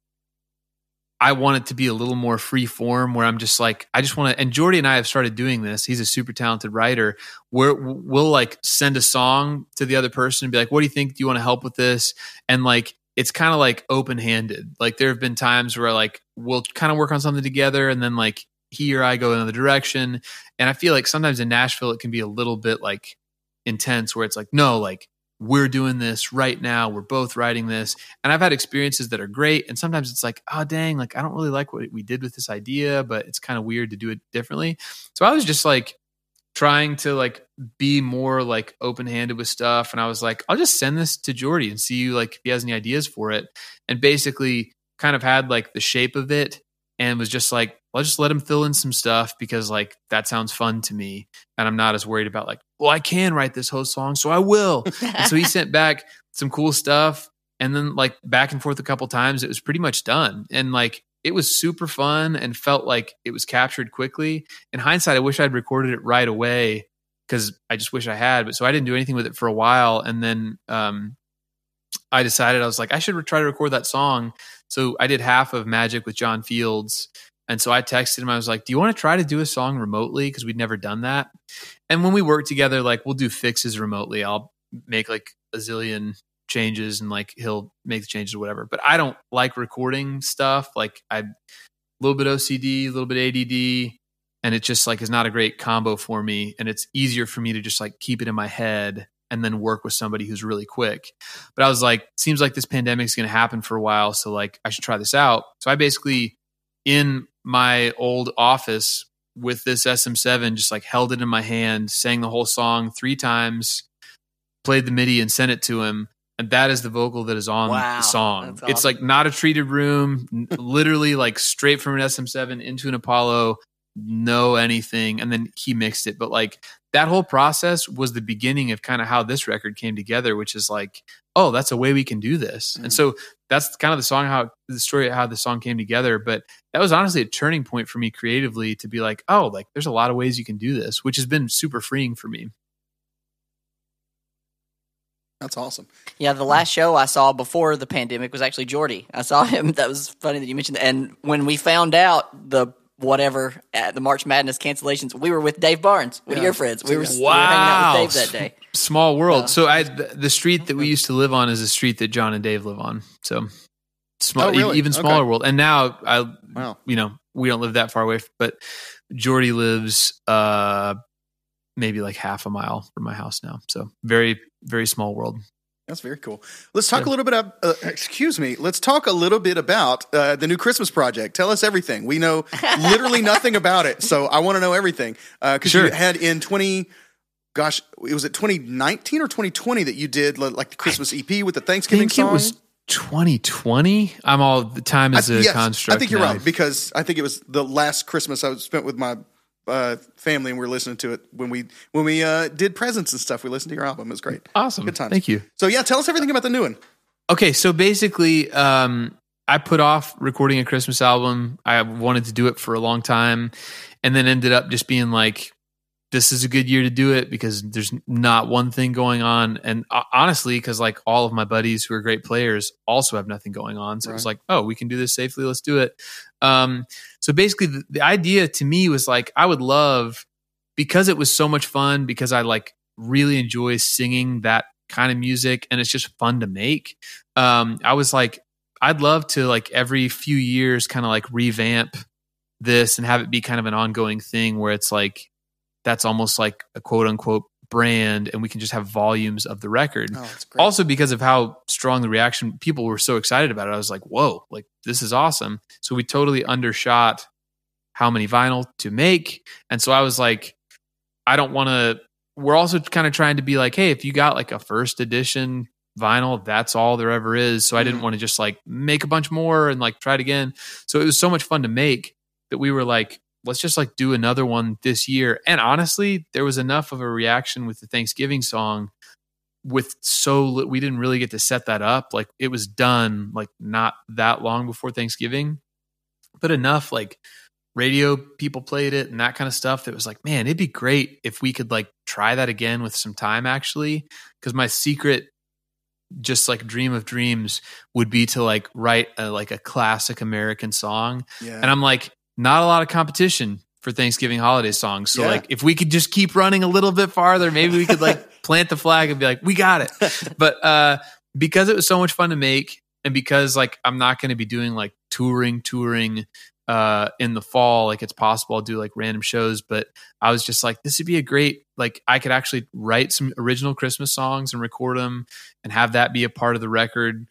I want it to be a little more free form where I'm just like, I just want to, and Jordy and I have started doing this. He's a super talented writer where we'll like send a song to the other person and be like, what do you think? Do you want to help with this? And like, it's kind of like open handed. Like there have been times where like we'll kind of work on something together and then like he or I go another direction. And I feel like sometimes in Nashville, it can be a little bit like intense where it's like, no, like we're doing this right now. We're both writing this. And I've had experiences that are great. And sometimes it's like, oh, dang, like I don't really like what we did with this idea, but it's kind of weird to do it differently. So I was just like trying to like be more like open handed with stuff. And I was like, I'll just send this to Jordy and see you like if he has any ideas for it. And basically kind of had like the shape of it and was just like, "I'll just let him fill in some stuff because like that sounds fun to me, and I'm not as worried about like, well, I can write this whole song, so I will." and so he sent back some cool stuff, and then like back and forth a couple times, it was pretty much done, and like it was super fun and felt like it was captured quickly. In hindsight, I wish I'd recorded it right away because I just wish I had. But so I didn't do anything with it for a while, and then um, I decided I was like, I should try to record that song. So I did half of Magic with John Fields. And so I texted him. I was like, "Do you want to try to do a song remotely? Because we'd never done that." And when we work together, like we'll do fixes remotely. I'll make like a zillion changes, and like he'll make the changes or whatever. But I don't like recording stuff. Like I, a little bit OCD, a little bit ADD, and it just like is not a great combo for me. And it's easier for me to just like keep it in my head and then work with somebody who's really quick. But I was like, seems like this pandemic is going to happen for a while, so like I should try this out. So I basically in my old office with this SM7 just like held it in my hand, sang the whole song 3 times, played the MIDI and sent it to him. And that is the vocal that is on Wow, the song. that's It's like not a treated room, literally like straight from an SM7 into an Apollo, no anything. And then he mixed it. But like that whole process was the beginning of kind of how this record came together, which is like, oh, that's a way we can do this. And mm. so that's kind of the song, how the story, of how the song came together. But that was honestly a turning point for me creatively to be like, oh, like there's a lot of ways you can do this, which has been super freeing for me. That's awesome. Yeah, the mm. last show I saw before the pandemic was actually Jordy. I saw him. That was funny that you mentioned that. And when we found out the whatever at the March Madness cancellations, we were with Dave Barnes, one of your friends. We were, we were hanging out with Dave that day. Small world. So I, the, the street that we used to live on is a street that John and Dave live on. So small, Oh, really? even smaller Okay. world. And now I, Wow. you know, we don't live that far away, but Jordy lives, uh, maybe like half a mile from my house now. So very, very small world. That's very cool. Let's talk Yeah. a little bit. Of, uh, excuse me. Let's talk a little bit about uh, the new Christmas project. Tell us everything. We know literally nothing about it, so I want to know everything. Because Sure. you had in twenty, gosh, it was it twenty nineteen or twenty twenty that you did like the Christmas EP with the I Thanksgiving think song. it was 2020. I'm all the time is I- a yes, construct. I think you're now. right because I think it was the last Christmas I spent with my uh, family and we were listening to it when we when we uh, did presents and stuff. We listened to your album. It was great. Awesome. Good times. Thank you. So yeah, tell us everything about the new one. Okay, so basically, um, I put off recording a Christmas album. I wanted to do it for a long time, and then ended up just being like, "This is a good year to do it because there's not one thing going on." And uh, honestly, because like all of my buddies who are great players also have nothing going on, so it was like, "Oh, we can do this safely. Let's do it." Um, so basically, the, the idea to me was like, I would love because it was so much fun because I like really enjoy singing that kind of music and it's just fun to make um i was like i'd love to like every few years kind of like revamp this and have it be kind of an ongoing thing where it's like that's almost like a quote unquote brand and we can just have volumes of the record. Oh, also because of how strong the reaction people were so excited about it. I was like whoa like this is awesome. So we totally undershot how many vinyl to make. And so i was like i don't want to we're also kind of trying to be like hey if you got like a first edition vinyl that's all there ever is. So i didn't mm. want to just like make a bunch more and like try it again. So it was so much fun to make that we were like let's just like do another one this year. And honestly there was enough of a reaction with the thanksgiving song with so li- we didn't really get to set that up. Like it was done like not that long before thanksgiving. But enough like radio people played it and that kind of stuff that was like man it'd be great if we could like try that again with some time actually. Because my secret just like dream of dreams would be to like write a, like a classic american song. Yeah. and i'm like not a lot of competition for thanksgiving holiday songs. So Yeah. like if we could just keep running a little bit farther maybe we could like plant the flag and be like we got it. But uh because it was so much fun to make and because like i'm not going to be doing like touring touring uh in the fall like it's possible i'll do like random shows but i was just like this would be a great like i could actually write some original christmas songs and record them and have that be a part of the record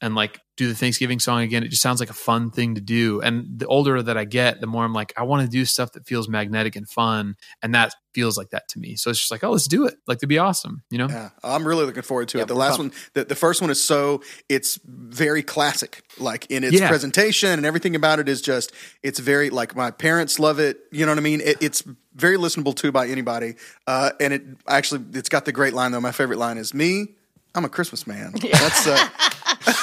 and like do the Thanksgiving song again. It just sounds like a fun thing to do. And the older that I get, the more I'm like, I want to do stuff that feels magnetic and fun. And that feels like that to me. So it's just like, oh, let's do it. Like to be awesome, you know? Yeah, I'm really looking forward to Yeah, it. The last pumped. one, the, the first one is so it's very classic, like in its Yeah. presentation and everything about it is just it's very like my parents love it. You know what I mean? It, it's very listenable to by anybody. Uh, and it actually it's got the great line though. My favorite line is me. I'm a Christmas man. That's uh,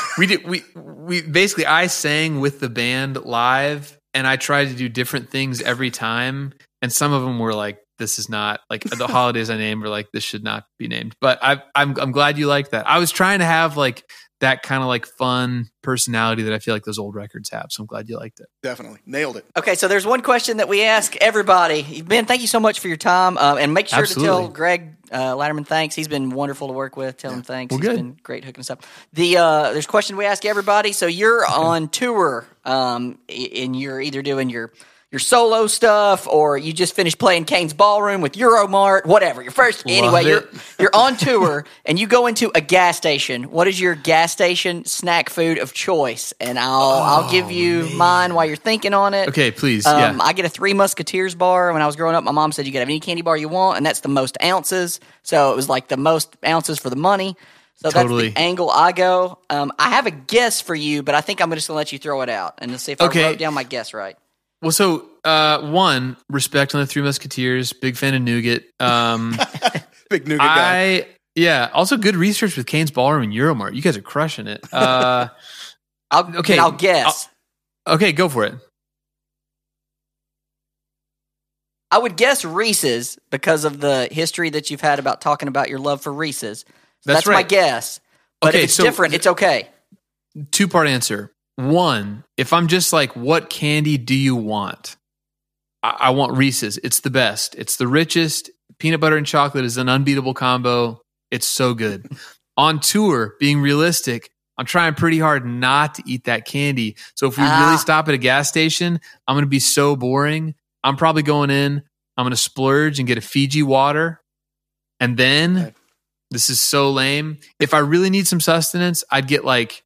we did we we basically I sang with the band live and I tried to do different things every time and some of them were like this is not like the holidays I named were like this should not be named but I I'm I'm glad you like that I was trying to have like that kind of like fun personality that I feel like those old records have so I'm glad you liked it definitely nailed it. Okay, so there's one question that we ask everybody. Ben, thank you so much for your time, uh, and make sure to tell Greg uh, Latterman thanks. He's been wonderful to work with. Tell him thanks. Well, He's good. been great hooking us up. The uh, there's a question we ask everybody. So you're on tour, um, and you're either doing your your solo stuff or you just finished playing Cain's Ballroom with Euromart, whatever. Your first anyway, it. you're you're on tour and you go into a gas station. What is your gas station snack food of choice? And I'll I'll give you mine while you're thinking on it. okay please Um, yeah I get a Three Musketeers bar. When I was growing up, my mom said you can have any candy bar you want, and that's the most ounces. So it was like the most ounces for the money. So Totally. that's the angle I go. Um, I have a guess for you, but I think I'm just gonna let you throw it out and let's see if Okay. I wrote down my guess right. Well so uh one respect on the Three Musketeers big fan of nougat um Big nougat guy. I yeah. Also, good research with Cain's Ballroom and Euromart. You guys are crushing it. Uh, I'll Okay, okay. I'll guess. okay, go for it. I would guess Reese's because of the history that you've had about talking about your love for Reese's. So That's that's my guess. But Okay, if it's so- different, it's okay. Two part answer. One, if I'm just like, what candy do you want? I, I want Reese's. It's the best. It's the richest. Peanut butter and chocolate is an unbeatable combo. It's so good. On tour, being realistic, I'm trying pretty hard not to eat that candy. So if we Ah. really stop at a gas station, I'm going to be so boring. I'm probably going in, I'm going to splurge and get a Fiji water. And then, this is so lame. If I really need some sustenance, I'd get like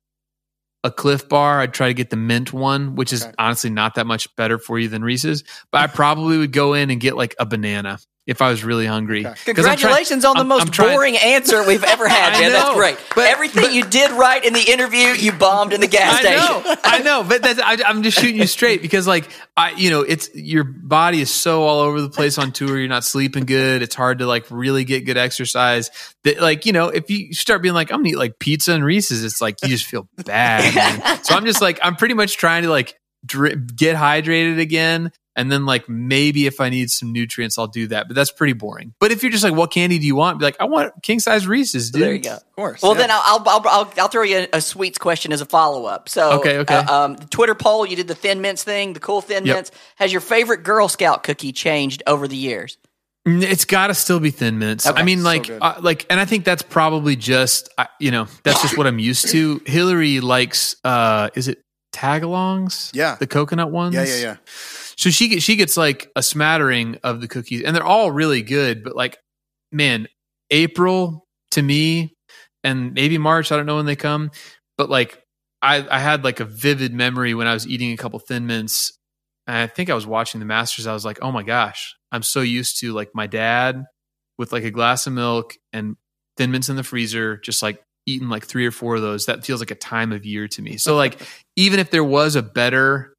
a Clif Bar. I'd try to get the mint one, which is Okay. honestly not that much better for you than Reese's. But I probably would go in and get like a banana if I was really hungry. Okay. 'Cause I'm trying- Congratulations on the I'm- most I'm trying- boring answer we've ever had, I man. That's great. but- Everything but- you did right in the interview, you bombed in the gas I station. know, I know, but that's, I, I'm just shooting you straight because, like, I, you know, it's your body is so all over the place on tour. You're not sleeping good. It's hard to like really get good exercise. That, like, you know, if you start being like, I'm gonna eat like pizza and Reese's, it's like you just feel bad. so I'm just like, I'm pretty much trying to like dri- get hydrated again. And then, like, maybe if I need some nutrients, I'll do that. But that's pretty boring. But if you're just like, what candy do you want? Be like, I want king size Reese's, dude. There you go. Of course. Well, yeah. then I'll, I'll, I'll, I'll, I'll throw you a, a sweets question as a follow up. So, Okay, okay. uh, um, the Twitter poll, you did the Thin Mints thing, the cool Thin Yep. Mints. Has your favorite Girl Scout cookie changed over the years? It's got to still be Thin Mints. Okay, I mean, like, good. uh, like, and I think that's probably just, uh, you know, that's just what I'm used to. Hillary likes, uh, is it tagalongs? Yeah. the coconut ones. yeah, yeah, yeah. So she gets she gets like a smattering of the cookies, and they're all really good. But like, man, April to me, and maybe March. I don't know when they come, but like, I I had like a vivid memory when I was eating a couple Thin Mints. I think I was watching the Masters. I was like, oh my gosh, I'm so used to like my dad with like a glass of milk and Thin Mints in the freezer, just like eating like three or four of those. That feels like a time of year to me. So like, even if there was a better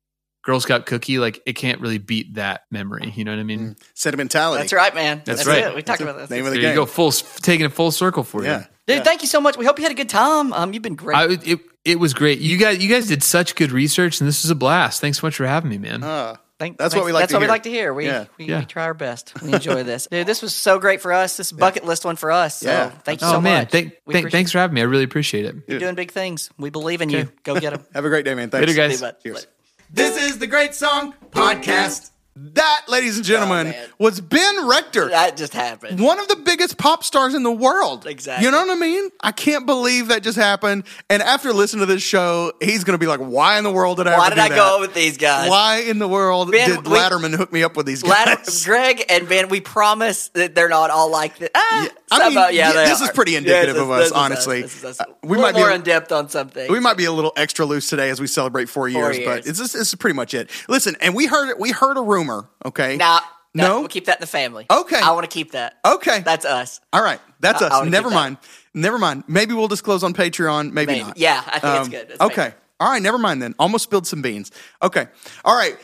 Girl Scout cookie, like it can't really beat that memory. You know what I mean? Sentimentality. That's right, man. That's That's, right. it. We talked That's about the that. name of There the you go, full taking it full circle for Yeah. you. Dude, Yeah. thank you so much. We hope you had a good time. Um, you've been great. I, it it was great. You guys you guys did such good research, and this was a blast. Thanks so much for having me, man. Uh, Thank- That's thanks- what we like That's to what we like to hear. We, Yeah. we, Yeah. we try our best. We enjoy this, dude. This was so great for us. This is a bucket list one for us. So Yeah. thank you oh so man, much. thank, We thank, thanks for having me. I really appreciate it. You're doing big things. We believe in you. Go get them. have a great day, man. Thanks. Later, guys. See you. Cheers. This is the Great Song Podcast. That, ladies and gentlemen, Oh, was Ben Rector. That just happened. one of the biggest pop stars in the world. Exactly. You know what I mean? I can't believe that just happened. And after listening to this show, he's going to be like, why in the world did I Why ever did do I that? go with these guys? Why in the world Ben, did we- Latterman hook me up with these guys? Ladder, Greg and Ben, we promise that they're not all like this. Ah, I mean, of- yeah, this is pretty indicative this of us, honestly. This is us. Uh, we might be more a- in depth on something. We might be a little extra loose today as we celebrate four years, but years. it's this is pretty much it. Listen, and we heard we heard a rumor. Okay, Nah, no, No? we'll keep that in the family. Okay. I want to keep that. okay, That's us. all right. That's I- I us. wanna Never keep that. mind. Never mind. Maybe we'll disclose on Patreon. Maybe, Maybe. not. Yeah, I think it's Um, good. That's okay. All right. Never mind then. Almost spilled some beans. Okay. All right.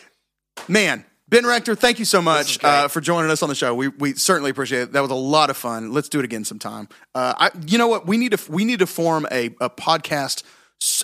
Man, Ben Rector, thank you so much uh, for joining us on the show. We we certainly appreciate it. That was a lot of fun. Let's do it again sometime. Uh, I, you know what? We need to we need to form a, a podcast.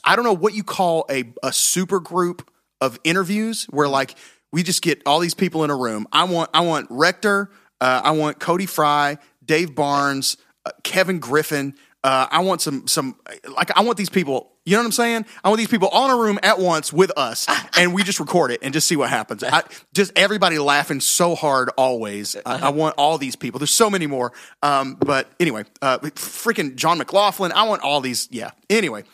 I don't know what you call a a super group of interviews where like we just get all these people in a room. I want I want Rector. Uh, I want Cody Fry, Dave Barnes, uh, Kevin Griffin. Uh, I want some some like I want these people. You know what I'm saying? I want these people all in a room at once with us, and we just record it and just see what happens. I, just everybody laughing so hard always. I, I want all these people. There's so many more. Um, but anyway, uh, freaking Jon McLaughlin. I want all these. Yeah. Anyway.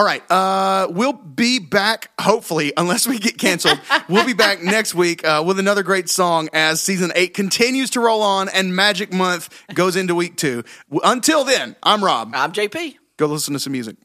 All right. Uh, we'll be back, hopefully, unless we get canceled. we'll be back next week uh, with another great song as season eight continues to roll on and Magic Month goes into week two. Until then, I'm Rob. I'm JP. Go listen to some music.